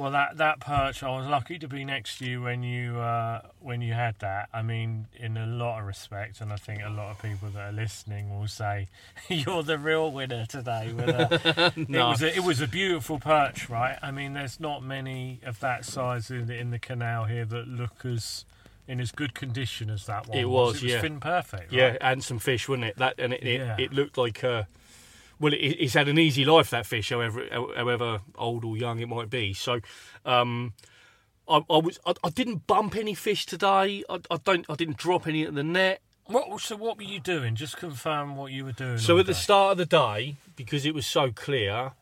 Well, that that perch, I was lucky to be next to you when you uh, when you had that. I mean, in a lot of respect, and I think a lot of people that are listening will say you're the real winner today. With a, It was a, it was a beautiful perch, right? I mean, there's not many of that size in the, in the canal here that look as in as good condition as that one. It was, It was yeah. fin perfect. Yeah, and some fish, wasn't it? That and it it, Yeah. it looked like uh, well, it, it's had an easy life that fish, however however old or young it might be. So, um, I, I was I, I didn't bump any fish today. I, I don't I didn't drop any at the net. What so what were you doing? Just confirm what you were doing. So at the start of the day, because it was so clear,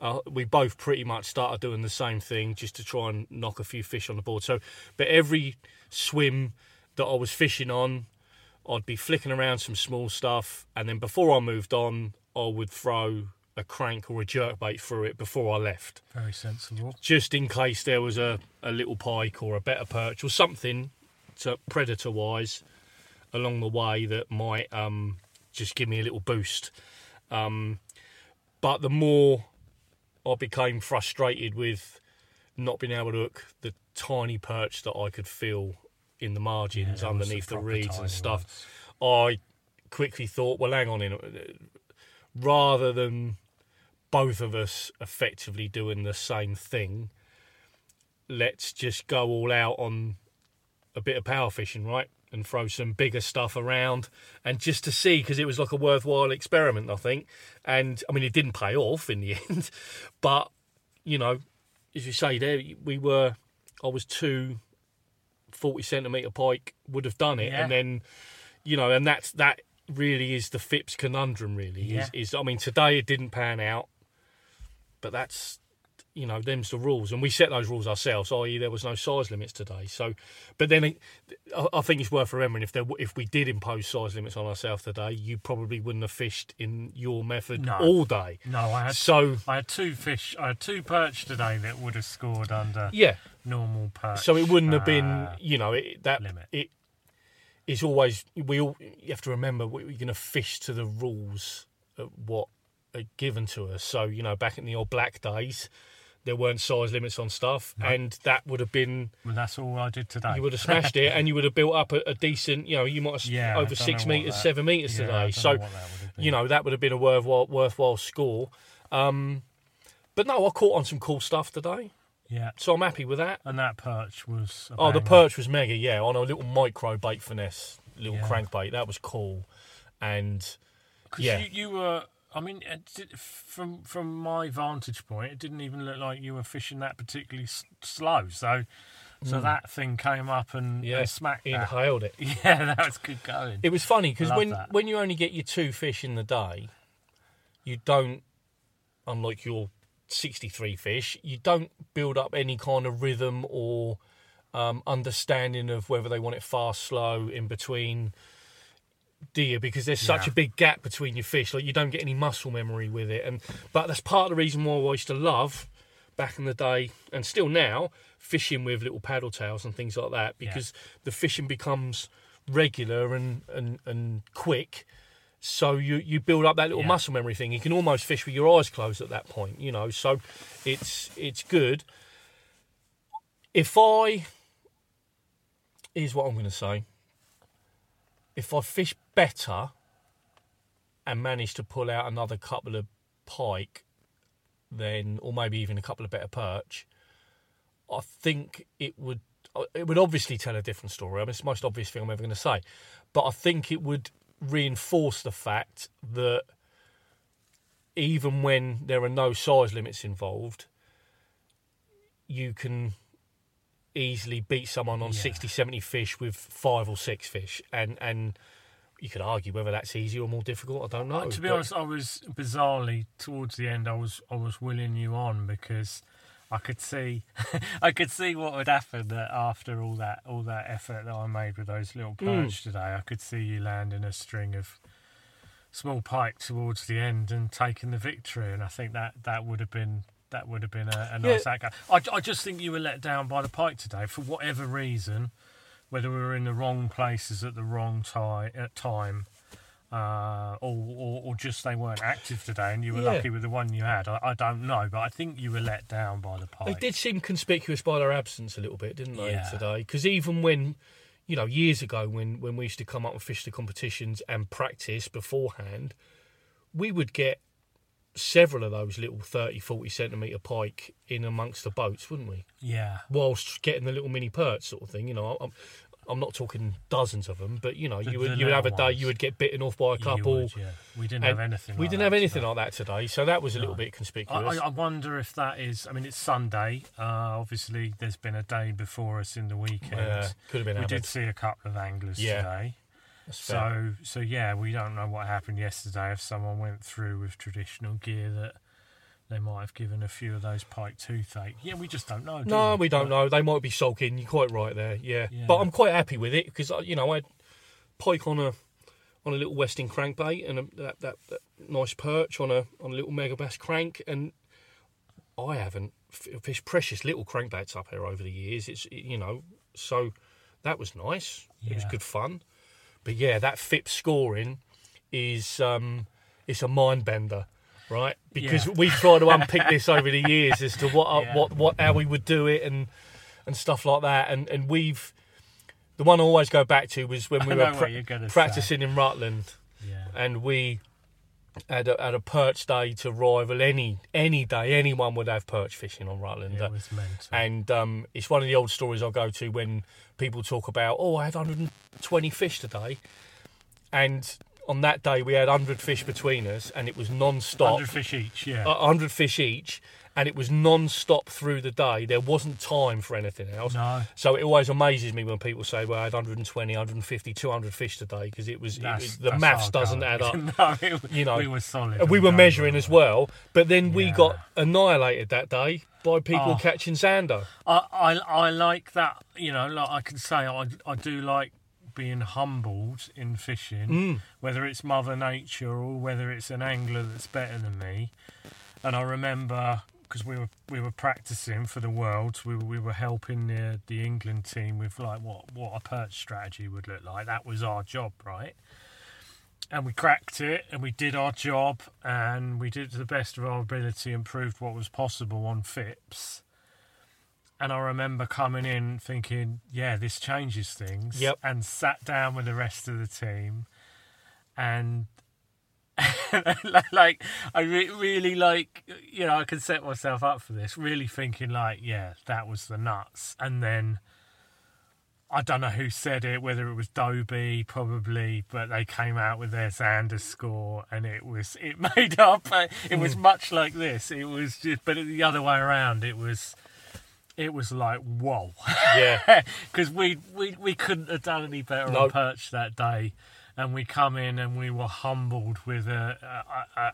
uh, we both pretty much started doing the same thing just to try and knock a few fish on the board. So, but every swim that I was fishing on, I'd be flicking around some small stuff, and then before I moved on, I would throw a crank or a jerkbait through it before I left, very sensible. just in case there was a, a little pike or a better perch or something to predator wise along the way that might um, just give me a little boost. Um, but the more I became frustrated with not being able to hook the tiny perch that I could feel in the margins Yeah, underneath some the reeds and stuff. ones. I quickly thought, well, hang on, in rather than both of us effectively doing the same thing, let's just go all out on a bit of power fishing, right? And throw some bigger stuff around, and just to see because it was like a worthwhile experiment, I think. And I mean, it didn't pay off in the end, but you know, as you say, there we were. I was two 40 centimetre pike would have done it Yeah. and then you know and that's that really is the FIPS conundrum really Yeah. is, is I mean today it didn't pan out but that's you know them's the rules and we set those rules ourselves i.e there was no size limits today so but then it, I, think it's worth remembering if there if we did impose size limits on ourselves today you probably wouldn't have fished in your method No. all day No, I had so I had two fish. I had two perch today that would have scored under yeah normal perch. So it wouldn't have been, uh, you know, it, that limit. it is always we all you have to remember we- we're going to fish to the rules of what are given to us. So you know, back in the old black days, there weren't size limits on stuff, and that would have been Well, that's all I did today. you would have smashed it, and you would have built up a, a decent, you know, you might have Yeah, over six meters, that- seven meters Yeah, today. So know what that would have been. you know that would have been a worthwhile worthwhile score. Um, but no, I caught on some cool stuff today, yeah, so I'm happy with that. and that perch was. Oh, the perch was mega, yeah, on a little micro bait finesse, little Yeah. crankbait. That was cool. And 'Cause yeah. you, you were. I mean, did, from from my vantage point, it didn't even look like you were fishing that particularly s- slow. So, so hmm. that thing came up and, yeah, and smacked that. inhaled it. Yeah, that was good going. It was funny because when that. when you only get your two fish in the day, you don't, unlike your sixty-three fish, you don't build up any kind of rhythm or um, understanding of whether they want it fast, slow, in between. Do you? Because there's such Yeah. a big gap between your fish, like you don't get any muscle memory with it, and but that's part of the reason why I used to love back in the day, and still now, fishing with little paddle tails and things like that, because the fishing becomes regular and and and quick. So you you build up that little Yeah. muscle memory thing. You can almost fish with your eyes closed at that point, you know. So it's it's good. If I here's what I'm going to say. If I fish better and manage to pull out another couple of pike, then or maybe even a couple of better perch, I think it would it would obviously tell a different story. I mean, it's the most obvious thing I'm ever going to say, but I think it would reinforce the fact that even when there are no size limits involved, you can easily beat someone on Yeah. 60, 70 fish with five or six fish. And, and you could argue whether that's easier or more difficult. I don't uh, know. to be but- honest, I was bizarrely towards the end. I was I was willing you on because I could see I could see what would happen that after all that all that effort that I made with those little Mm. today. I could see you landing a string of small pike towards the end and taking the victory. And I think that that would have been that would have been a, a nice outcome. I, I just think you were let down by the pike today for whatever reason, whether we were in the wrong places at the wrong time at time uh, or, or or just they weren't active today, and you were Yeah. lucky with the one you had. I, I don't know, but I think you were let down by the pike. They did seem conspicuous by their absence a little bit, didn't they, Yeah. today? Because even when, you know, years ago when, when we used to come up and fish the competitions and practice beforehand, we would get several of those little 30, 40 centimetre pike in amongst the boats, wouldn't we? Yeah, Whilst getting the little mini perch sort of thing, you know. I'm, I'm not talking dozens of them, but, you know, The- you would you would have a day ones. you would get bitten off by a couple. would, yeah. We didn't have anything. we like didn't that have anything today. like that today, so that was a little bit conspicuous. I, I wonder if that is. I mean, it's Sunday. Uh, obviously, there's been a day before us in the weekend. Yeah, could have been we hammered. did see a couple of anglers Yeah. today. So, so yeah, we don't know what happened yesterday. If someone went through with traditional gear, that they might have given a few of those pike toothache. Yeah, we just don't know. do No, we don't But- know. They might be sulking. You're quite right there. Yeah, Yeah. but I'm quite happy with it because you know I had pike on a on a little Westin crankbait and a, that, that that nice perch on a on a little Megabass crank, and I haven't fished precious little crankbaits up here over the years. It's you know so that was nice. It was good fun. But yeah, that FIP scoring is um it's a mind bender. Right? Because Yeah. we've tried to unpick this over the years as to what uh, Yeah. what what how we would do it and and stuff like that. And and we've the one I always go back to was when we were pra- what say. practicing in Rutland, Yeah. and we had a, had a perch day to rival any any day. Anyone would have perch fishing on Rutland. It was mental. and um, it's one of the old stories I go to when people talk about, oh, I had 120 fish today. And on that day, we had 100 fish between us, and it was non stop. 100 fish each, yeah. a 100 fish each, and it was non stop through the day. There wasn't time for anything else. no. So it always amazes me when people say, well, I had 120, 150, 200 fish today, because it was, it was the maths doesn't add up. no, it, You know, we were solid. We were measuring as well, but then we Yeah. got annihilated that day by people Oh. catching Zander. I, I I like that. You know, like I can say, I I do like being humbled in fishing, Mm. whether it's Mother Nature or whether it's an angler that's better than me. And I remember because we were we were practicing for the worlds, we were, we were helping the the England team with like what what a perch strategy would look like. That was our job, right? And we cracked it, and we did our job, and we did it to the best of our ability, and proved what was possible on FIPS. And I remember coming in thinking, yeah, this changes things. Yep. And sat down with the rest of the team, and like I re- really like you know I can set myself up for this. Really thinking like, yeah, that was the nuts. And then I don't know who said it, whether it was Dobie probably, but they came out with their Zander score, and it was it made up. It was hmm. much like this. It was just, but the other way around. It was. It was like whoa, Yeah. because we, we we couldn't have done any better No. on perch that day, and we come in and we were humbled with a. a, a,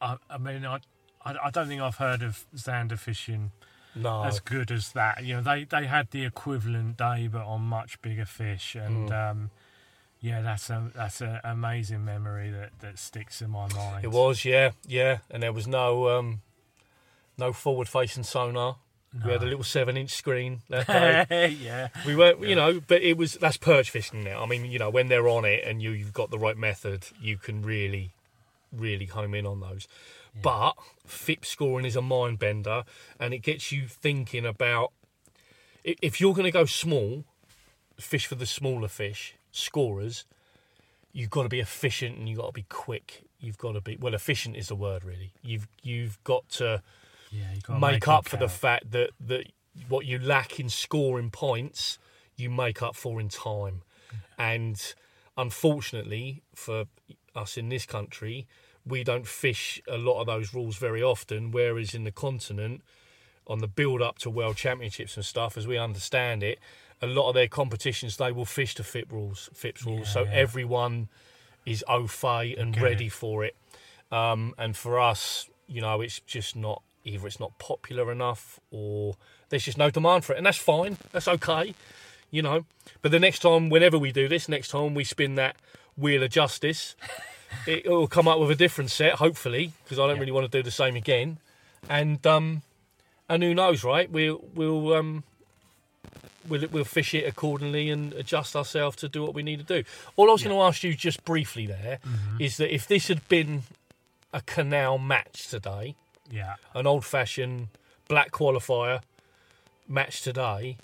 a, I mean, I, I I don't think I've heard of Zander fishing No. as good as that. You know, they they had the equivalent day, but on much bigger fish, and Mm. um, yeah, that's a that's an amazing memory that that sticks in my mind. It was, yeah, yeah, and there was no um, no forward facing sonar. We had a little seven inch screen yeah, we weren't, you know, but it was that's perch fishing now. I mean, you know, when they're on it and you, you've got the right method, you can really, really home in on those. But FIP scoring is a mind bender, and it gets you thinking about if you're going to go small, fish for the smaller fish, scorers. You've got to be efficient and you've got to be quick. You've got to be well. Efficient is the word, really. You've you've got to yeah. You gotta make, up for the fact that that what you lack in scoring points, you make up for in time. And unfortunately for us in this country, we don't fish a lot of those rules very often. Whereas in the continent, on the build up to world championships and stuff, as we understand it, a lot of their competitions they will fish to FIP rules, FIPS rules. so Yeah. everyone is au fait and Get ready for it. Um, and for us, you know, it's just not either it's not popular enough or there's just no demand for it, and that's fine. That's okay, you know. But the next time, whenever we do this, next time we spin that wheel of justice, it will come up with a different set, hopefully, because I don't Yeah. really want to do the same again. And um, and who knows, right? We'll we'll um. We'll, we'll fish it accordingly and adjust ourselves to do what we need to do. All I was Yeah. going to ask you just briefly there is Mhm. that if this had been a canal match today, Yeah, an old fashioned black qualifier match today,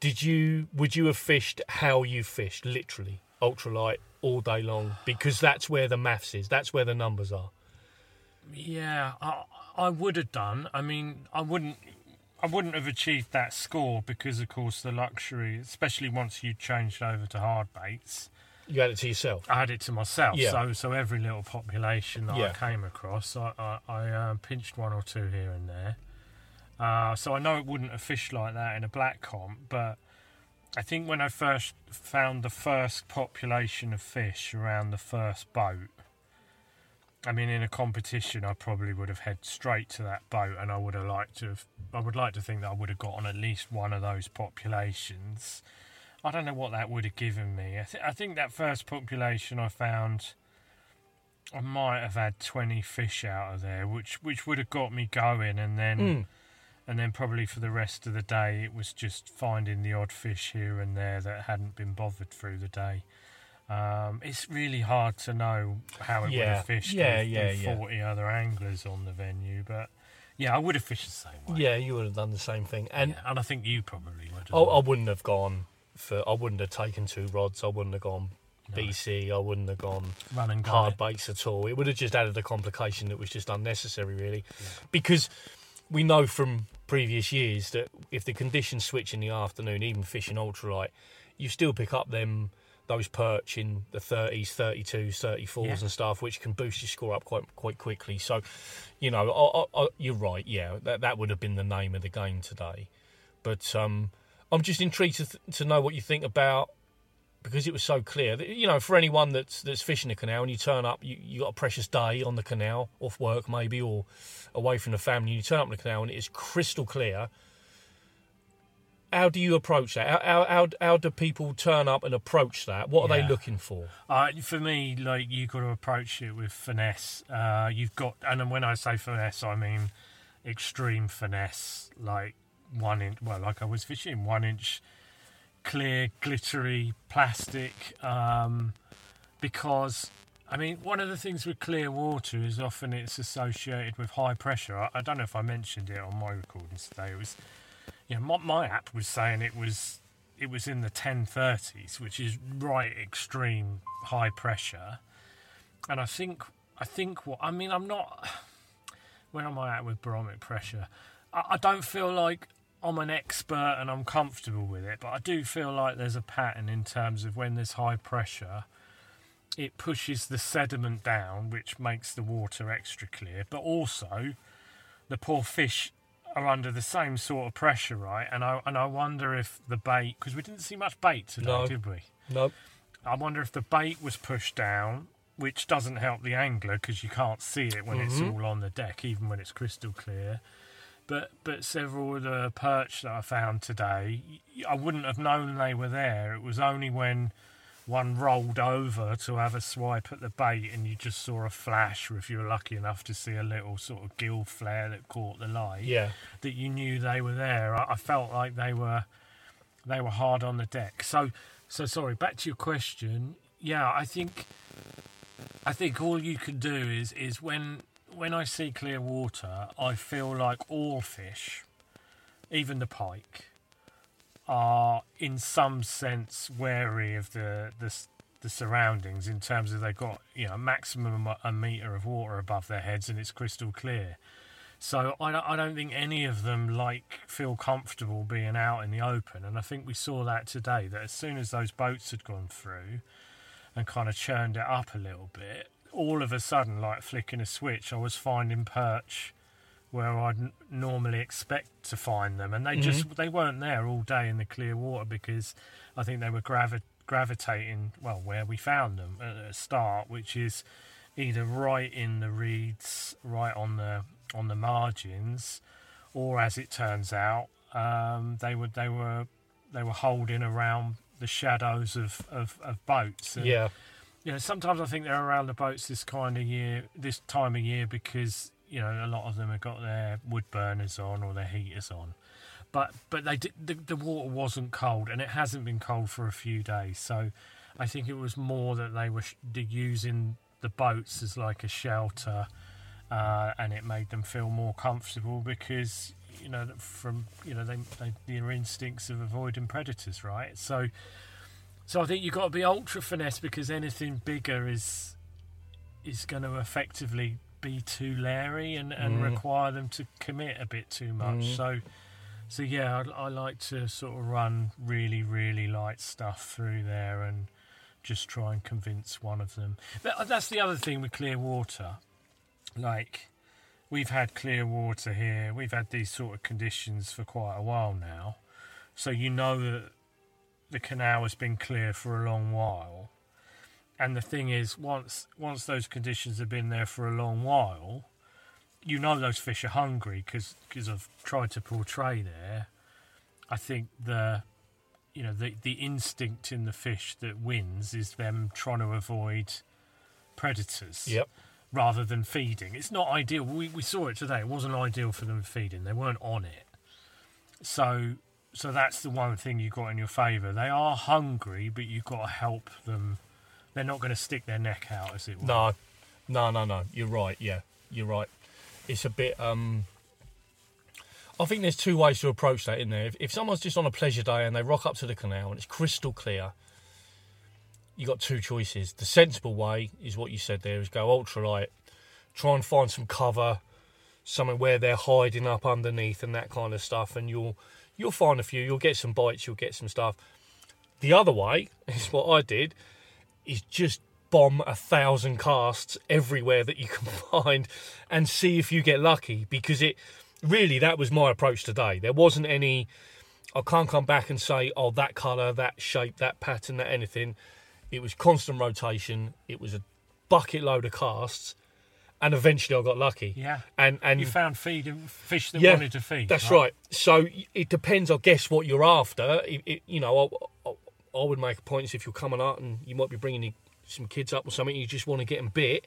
did you would you have fished how you fished, literally, ultralight all day long? Because that's where the maths is, that's where the numbers are. yeah. I I would have done. I mean, I wouldn't. I wouldn't have achieved that score because, of course, the luxury, especially once you changed over to hard baits, You had it to yourself. I had it to myself. Yeah. So, so every little population that Yeah. I came across, I, I, I uh, pinched one or two here and there. Uh, so I know it wouldn't have fished like that in a black comp, but I think when I first found the first population of fish around the first boat, I mean, in a competition, I probably would have head straight to that boat, and I would have liked to have. I would like to think that I would have got on at least one of those populations. I don't know what that would have given me. I, th- I think that first population I found, I might have had twenty fish out of there, which which would have got me going, and then Mm. and then probably for the rest of the day, it was just finding the odd fish here and there that hadn't been bothered through the day. Um, it's really hard to know how it would have fished Yeah, with, yeah, with yeah. 40 other anglers on the venue, but yeah, I would have fished the same way. Yeah, you would have done the same thing. And Yeah, and I think you probably would. I, I wouldn't have gone for. I wouldn't have taken two rods. I wouldn't have gone No. BC. I wouldn't have gone run and hard baits at all. It would have just added a complication that was just unnecessary, really. Because we know from previous years that if the conditions switch in the afternoon, even fishing ultralight, you still pick up them those perch in the 30s, 32s, 34s Yeah. and stuff, which can boost your score up quite quite quickly. So, you know, I, I, I, you're right. Yeah, that that would have been the name of the game today. But um, I'm just intrigued to, th- to know what you think about because it was so clear. You know, for anyone that's that's fishing the canal and you turn up, you you got a precious day on the canal, off work maybe, or away from the family. and You turn up on the canal and it is crystal clear. How do you approach that? How how how, how do people turn up and approach that? What are Yeah. they looking for? Uh, for me, like you've got to approach it with finesse. Uh, you've got, and when I say finesse, I mean extreme finesse, like one inch. Well, like I was fishing, one inch clear, glittery plastic. Um, because I mean, one of the things with clear water is often it's associated with high pressure. I, I don't know if I mentioned it on my recordings today. It was, you know, my, my app was saying it was it was in the 1030s, which is right extreme high pressure. And I think I think what I mean, I'm not. Where am I at with barometric pressure? I, I don't feel like I'm an expert and I'm comfortable with it, but I do feel like there's a pattern in terms of when there's high pressure, it pushes the sediment down, which makes the water extra clear, but also the poor fish are under the same sort of pressure, right? And I and I wonder if the bait, because we didn't see much bait today, No. did we? No, I wonder if the bait was pushed down, which doesn't help the angler because you can't see it when it's Mhm. all on the deck, even when it's crystal clear. But but several of the perch that I found today, I wouldn't have known they were there. It was only when one rolled over to have a swipe at the bait and you just saw a flash, or if you were lucky enough to see a little sort of gill flare that caught the light yeah, that you knew they were there. I, I felt like they were they were hard on the deck. So so sorry. Back to your question. Yeah, I think I think all you can do is is when when I see clear water, I feel like all fish, even the pike, are in some sense wary of the the the surroundings in terms of they've got you know maximum a- a meter of water above their heads and it's crystal clear. So I don't, I don't think any of them like feel comfortable being out in the open, and I think we saw that today. That as soon as those boats had gone through and kind of churned it up a little bit, all of a sudden, like flicking a switch, I was finding perch where I'd n- normally expect to find them, and they just they weren't there all day in the clear water because I think they were gravi- gravitating well where we found them at the start, which is either right in the reeds, right on the on the margins, or as it turns out, um, they were they were they were holding around the shadows of, of, of boats. And, yeah, you know, sometimes I think they're around the boats this kind of year, this time of year, because you know a lot of them have got their wood burners on or their heaters on. But but they did, the, the water wasn't cold, and it hasn't been cold for a few days. So I think it was more that they were using the boats as like a shelter, uh, and it made them feel more comfortable because you know from you know they, they their instincts of avoiding predators, right? So. So I think you've got to be ultra finesse because anything bigger is is going to effectively be too leery and, and Mm. require them to commit a bit too much. Mm. So so yeah, I, I like to sort of run really really light stuff through there and just try and convince one of them. But that's the other thing with clear water. Like we've had clear water here. We've had these sort of conditions for quite a while now. So you know that the canal has been clear for a long while. And the thing is, once once those conditions have been there for a long while, you know those fish are hungry because I've tried to portray there. I think the you know the the instinct in the fish that wins is them trying to avoid predators yep, rather than feeding. It's not ideal. We we saw it today. It wasn't ideal for them feeding. They weren't on it. So so that's the one thing you got in your favour. They are hungry, but you've got to help them they're not going to stick their neck out, as it were. No, no, no, no. You're right. Yeah, you're right. It's a bit. um I think there's two ways to approach that, in there. If, if someone's just on a pleasure day and they rock up to the canal and it's crystal clear, you got two choices. The sensible way is what you said there: is go ultralight, try and find some cover, somewhere where they're hiding up underneath and that kind of stuff, and you'll you'll find a few. You'll get some bites. You'll get some stuff. The other way is what I did: is just bomb a thousand casts everywhere that you can find and see if you get lucky because it really that was my approach today there wasn't any i can't come back and say oh that color that shape that pattern that anything it was constant rotation it was a bucket load of casts and eventually i got lucky Yeah. and and You found feed fish that Yeah, wanted to feed. that's right. So it depends, I guess, what you're after. It, it, you know, I, I, I would make a point if you're coming out and you might be bringing some kids up or something, you just want to get them bit,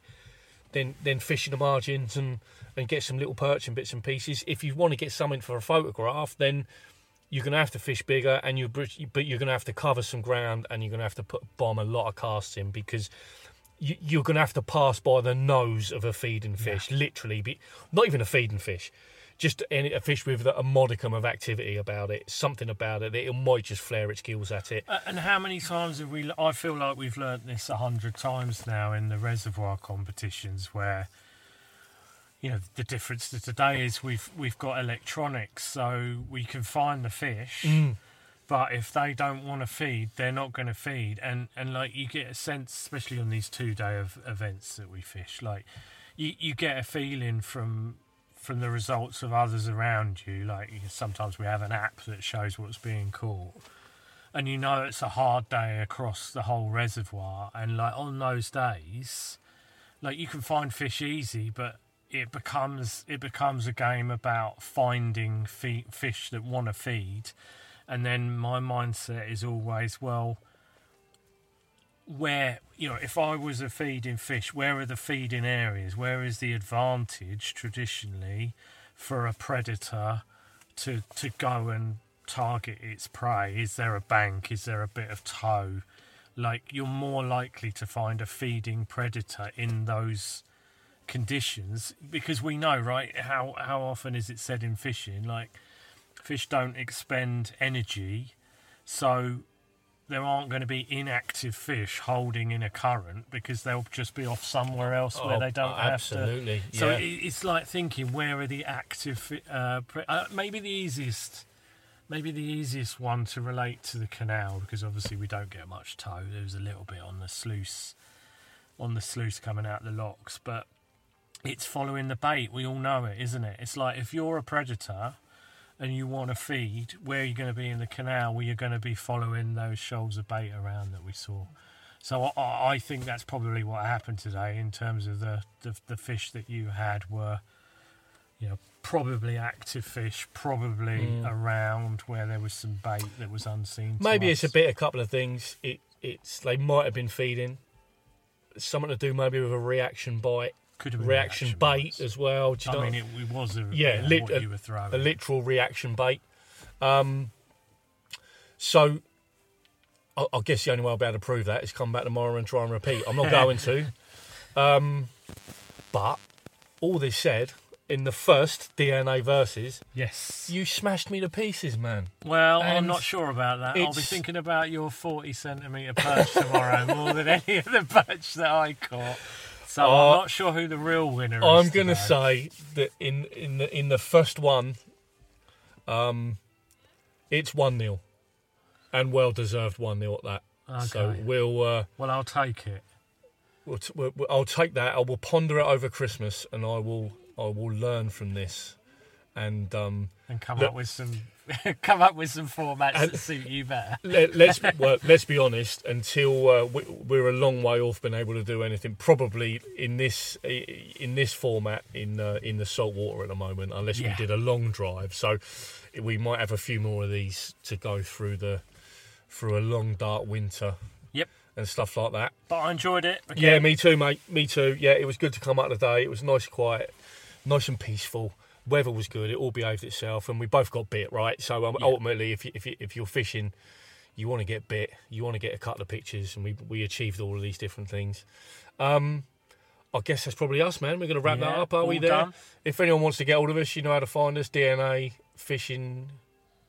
then then fish in the margins and and get some little perch and bits and pieces. If you want to get something for a photograph, then you're going to have to fish bigger, and you but you're going to have to cover some ground, and you're going to have to put bomb a lot of casts in because you, you're going to have to pass by the nose of a feeding fish, literally. Be, not even a feeding fish, just any, a fish with a modicum of activity about it, something about it. It might just flare its gills at it. Uh, and how many times have we? I feel like we've learnt this a hundred times now in the reservoir competitions, where you know the difference to today is we've we've got electronics, so we can find the fish. But if they don't want to feed, they're not going to feed, and and like you get a sense, especially on these two day of events that we fish, like you you get a feeling from from the results of others around you. Like sometimes we have an app that shows what's being caught. And you know it's a hard day across the whole reservoir. And like on those days like you can find fish easy but it becomes it becomes a game about finding fish that want to feed and then my mindset is always well where you know if i was a feeding fish where are the feeding areas? Where is the advantage traditionally for a predator to to go and target its prey? Is there a bank? Is there a bit of tow? Like you're more likely to find a feeding predator in those conditions because we know right how how often is it said in fishing like fish don't expend energy so there aren't going to be inactive fish holding in a current because they'll just be off somewhere else where Oh, they don't have to absolutely. so yeah. it, it's like thinking, where are the active? Uh, pre- uh, maybe the easiest, maybe the easiest one to relate to the canal because obviously we don't get much tow. There's a little bit on the sluice, on the sluice coming out the locks, but it's following the bait. We all know it, isn't it? It's like if you're a predator and you want to feed, where you're going to be in the canal? Where you're going to be following those shoals of bait around that we saw. So I, I think that's probably what happened today in terms of the, the the fish that you had were, you know, probably active fish, probably mm. around where there was some bait that was unseen. Maybe it's a bit a couple of things. It it's they might have been feeding. Something to do maybe with a reaction bite, Could have been reaction, bait bites. as well. Do you know I mean, it, it was a Yeah, yeah, lit- what a- you were throwing. a literal reaction bait. Um, so I, I guess the only way I'll be able to prove that is come back tomorrow and try and repeat. I'm not going to. Um, but all this said, in the first DNA versus, yes. you smashed me to pieces, man. Well, I'm And not sure about that. I'll be it's- thinking about your 40 centimetre perch tomorrow more than any of the perch that I caught. So Uh, I'm not sure who the real winner is. I'm going to today. say that in in the in the first one, um, it's one 0 and well deserved one 0 at that. Okay. So we'll, uh, Well, I'll take it. we'll, t- we'll I'll take that. I will ponder it over Christmas, and I will I will learn from this, and um, and come Look- up with some come up with some formats that suit you better. let, let's well, let's be honest. Until uh, we, we're a long way off being able to do anything, probably in this in this format in uh, in the salt water at the moment, unless Yeah. we did a long drive. So we might have a few more of these to go through the through a long dark winter. Yep. And stuff like that. But I enjoyed it. Yeah, me too, mate. Me too. Yeah, it was good to come out today. It was nice, quiet, nice and peaceful. Weather was good. It all behaved itself, and we both got bit right. So um, Yeah. ultimately, if you, if you, if you're fishing, you want to get bit, you want to get a couple of pictures, and we we achieved all of these different things. Um, I guess that's probably us, man. We're going to wrap that up, are we there? done. If anyone wants to get hold of us, you know how to find us. DNA fishing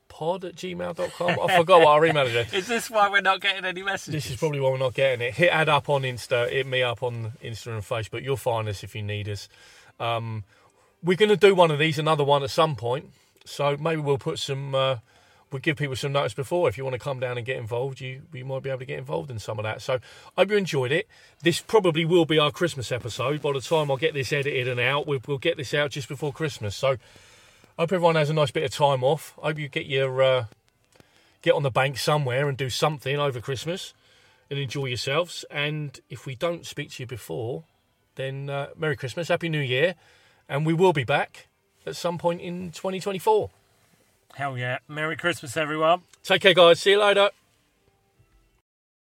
pod at gmail.com. I forgot what our email address. Is this why we're not getting any messages? This is probably why we're not getting it. Hit add up on Insta, hit me up on Insta and Facebook. You'll find us if you need us. Um, we're going to do one of these, another one at some point. So maybe we'll put some, uh, we'll give people some notice before. If you want to come down and get involved, you we might be able to get involved in some of that. So I hope you enjoyed it. This probably will be our Christmas episode. By the time I get this edited and out, we'll, we'll get this out just before Christmas. So I hope everyone has a nice bit of time off. I hope you get your uh, get on the bank somewhere and do something over Christmas and enjoy yourselves. And if we don't speak to you before, then uh, Merry Christmas, Happy New Year, and we will be back at some point in 2024. Hell yeah. Merry Christmas, everyone. Take care, guys. See you later.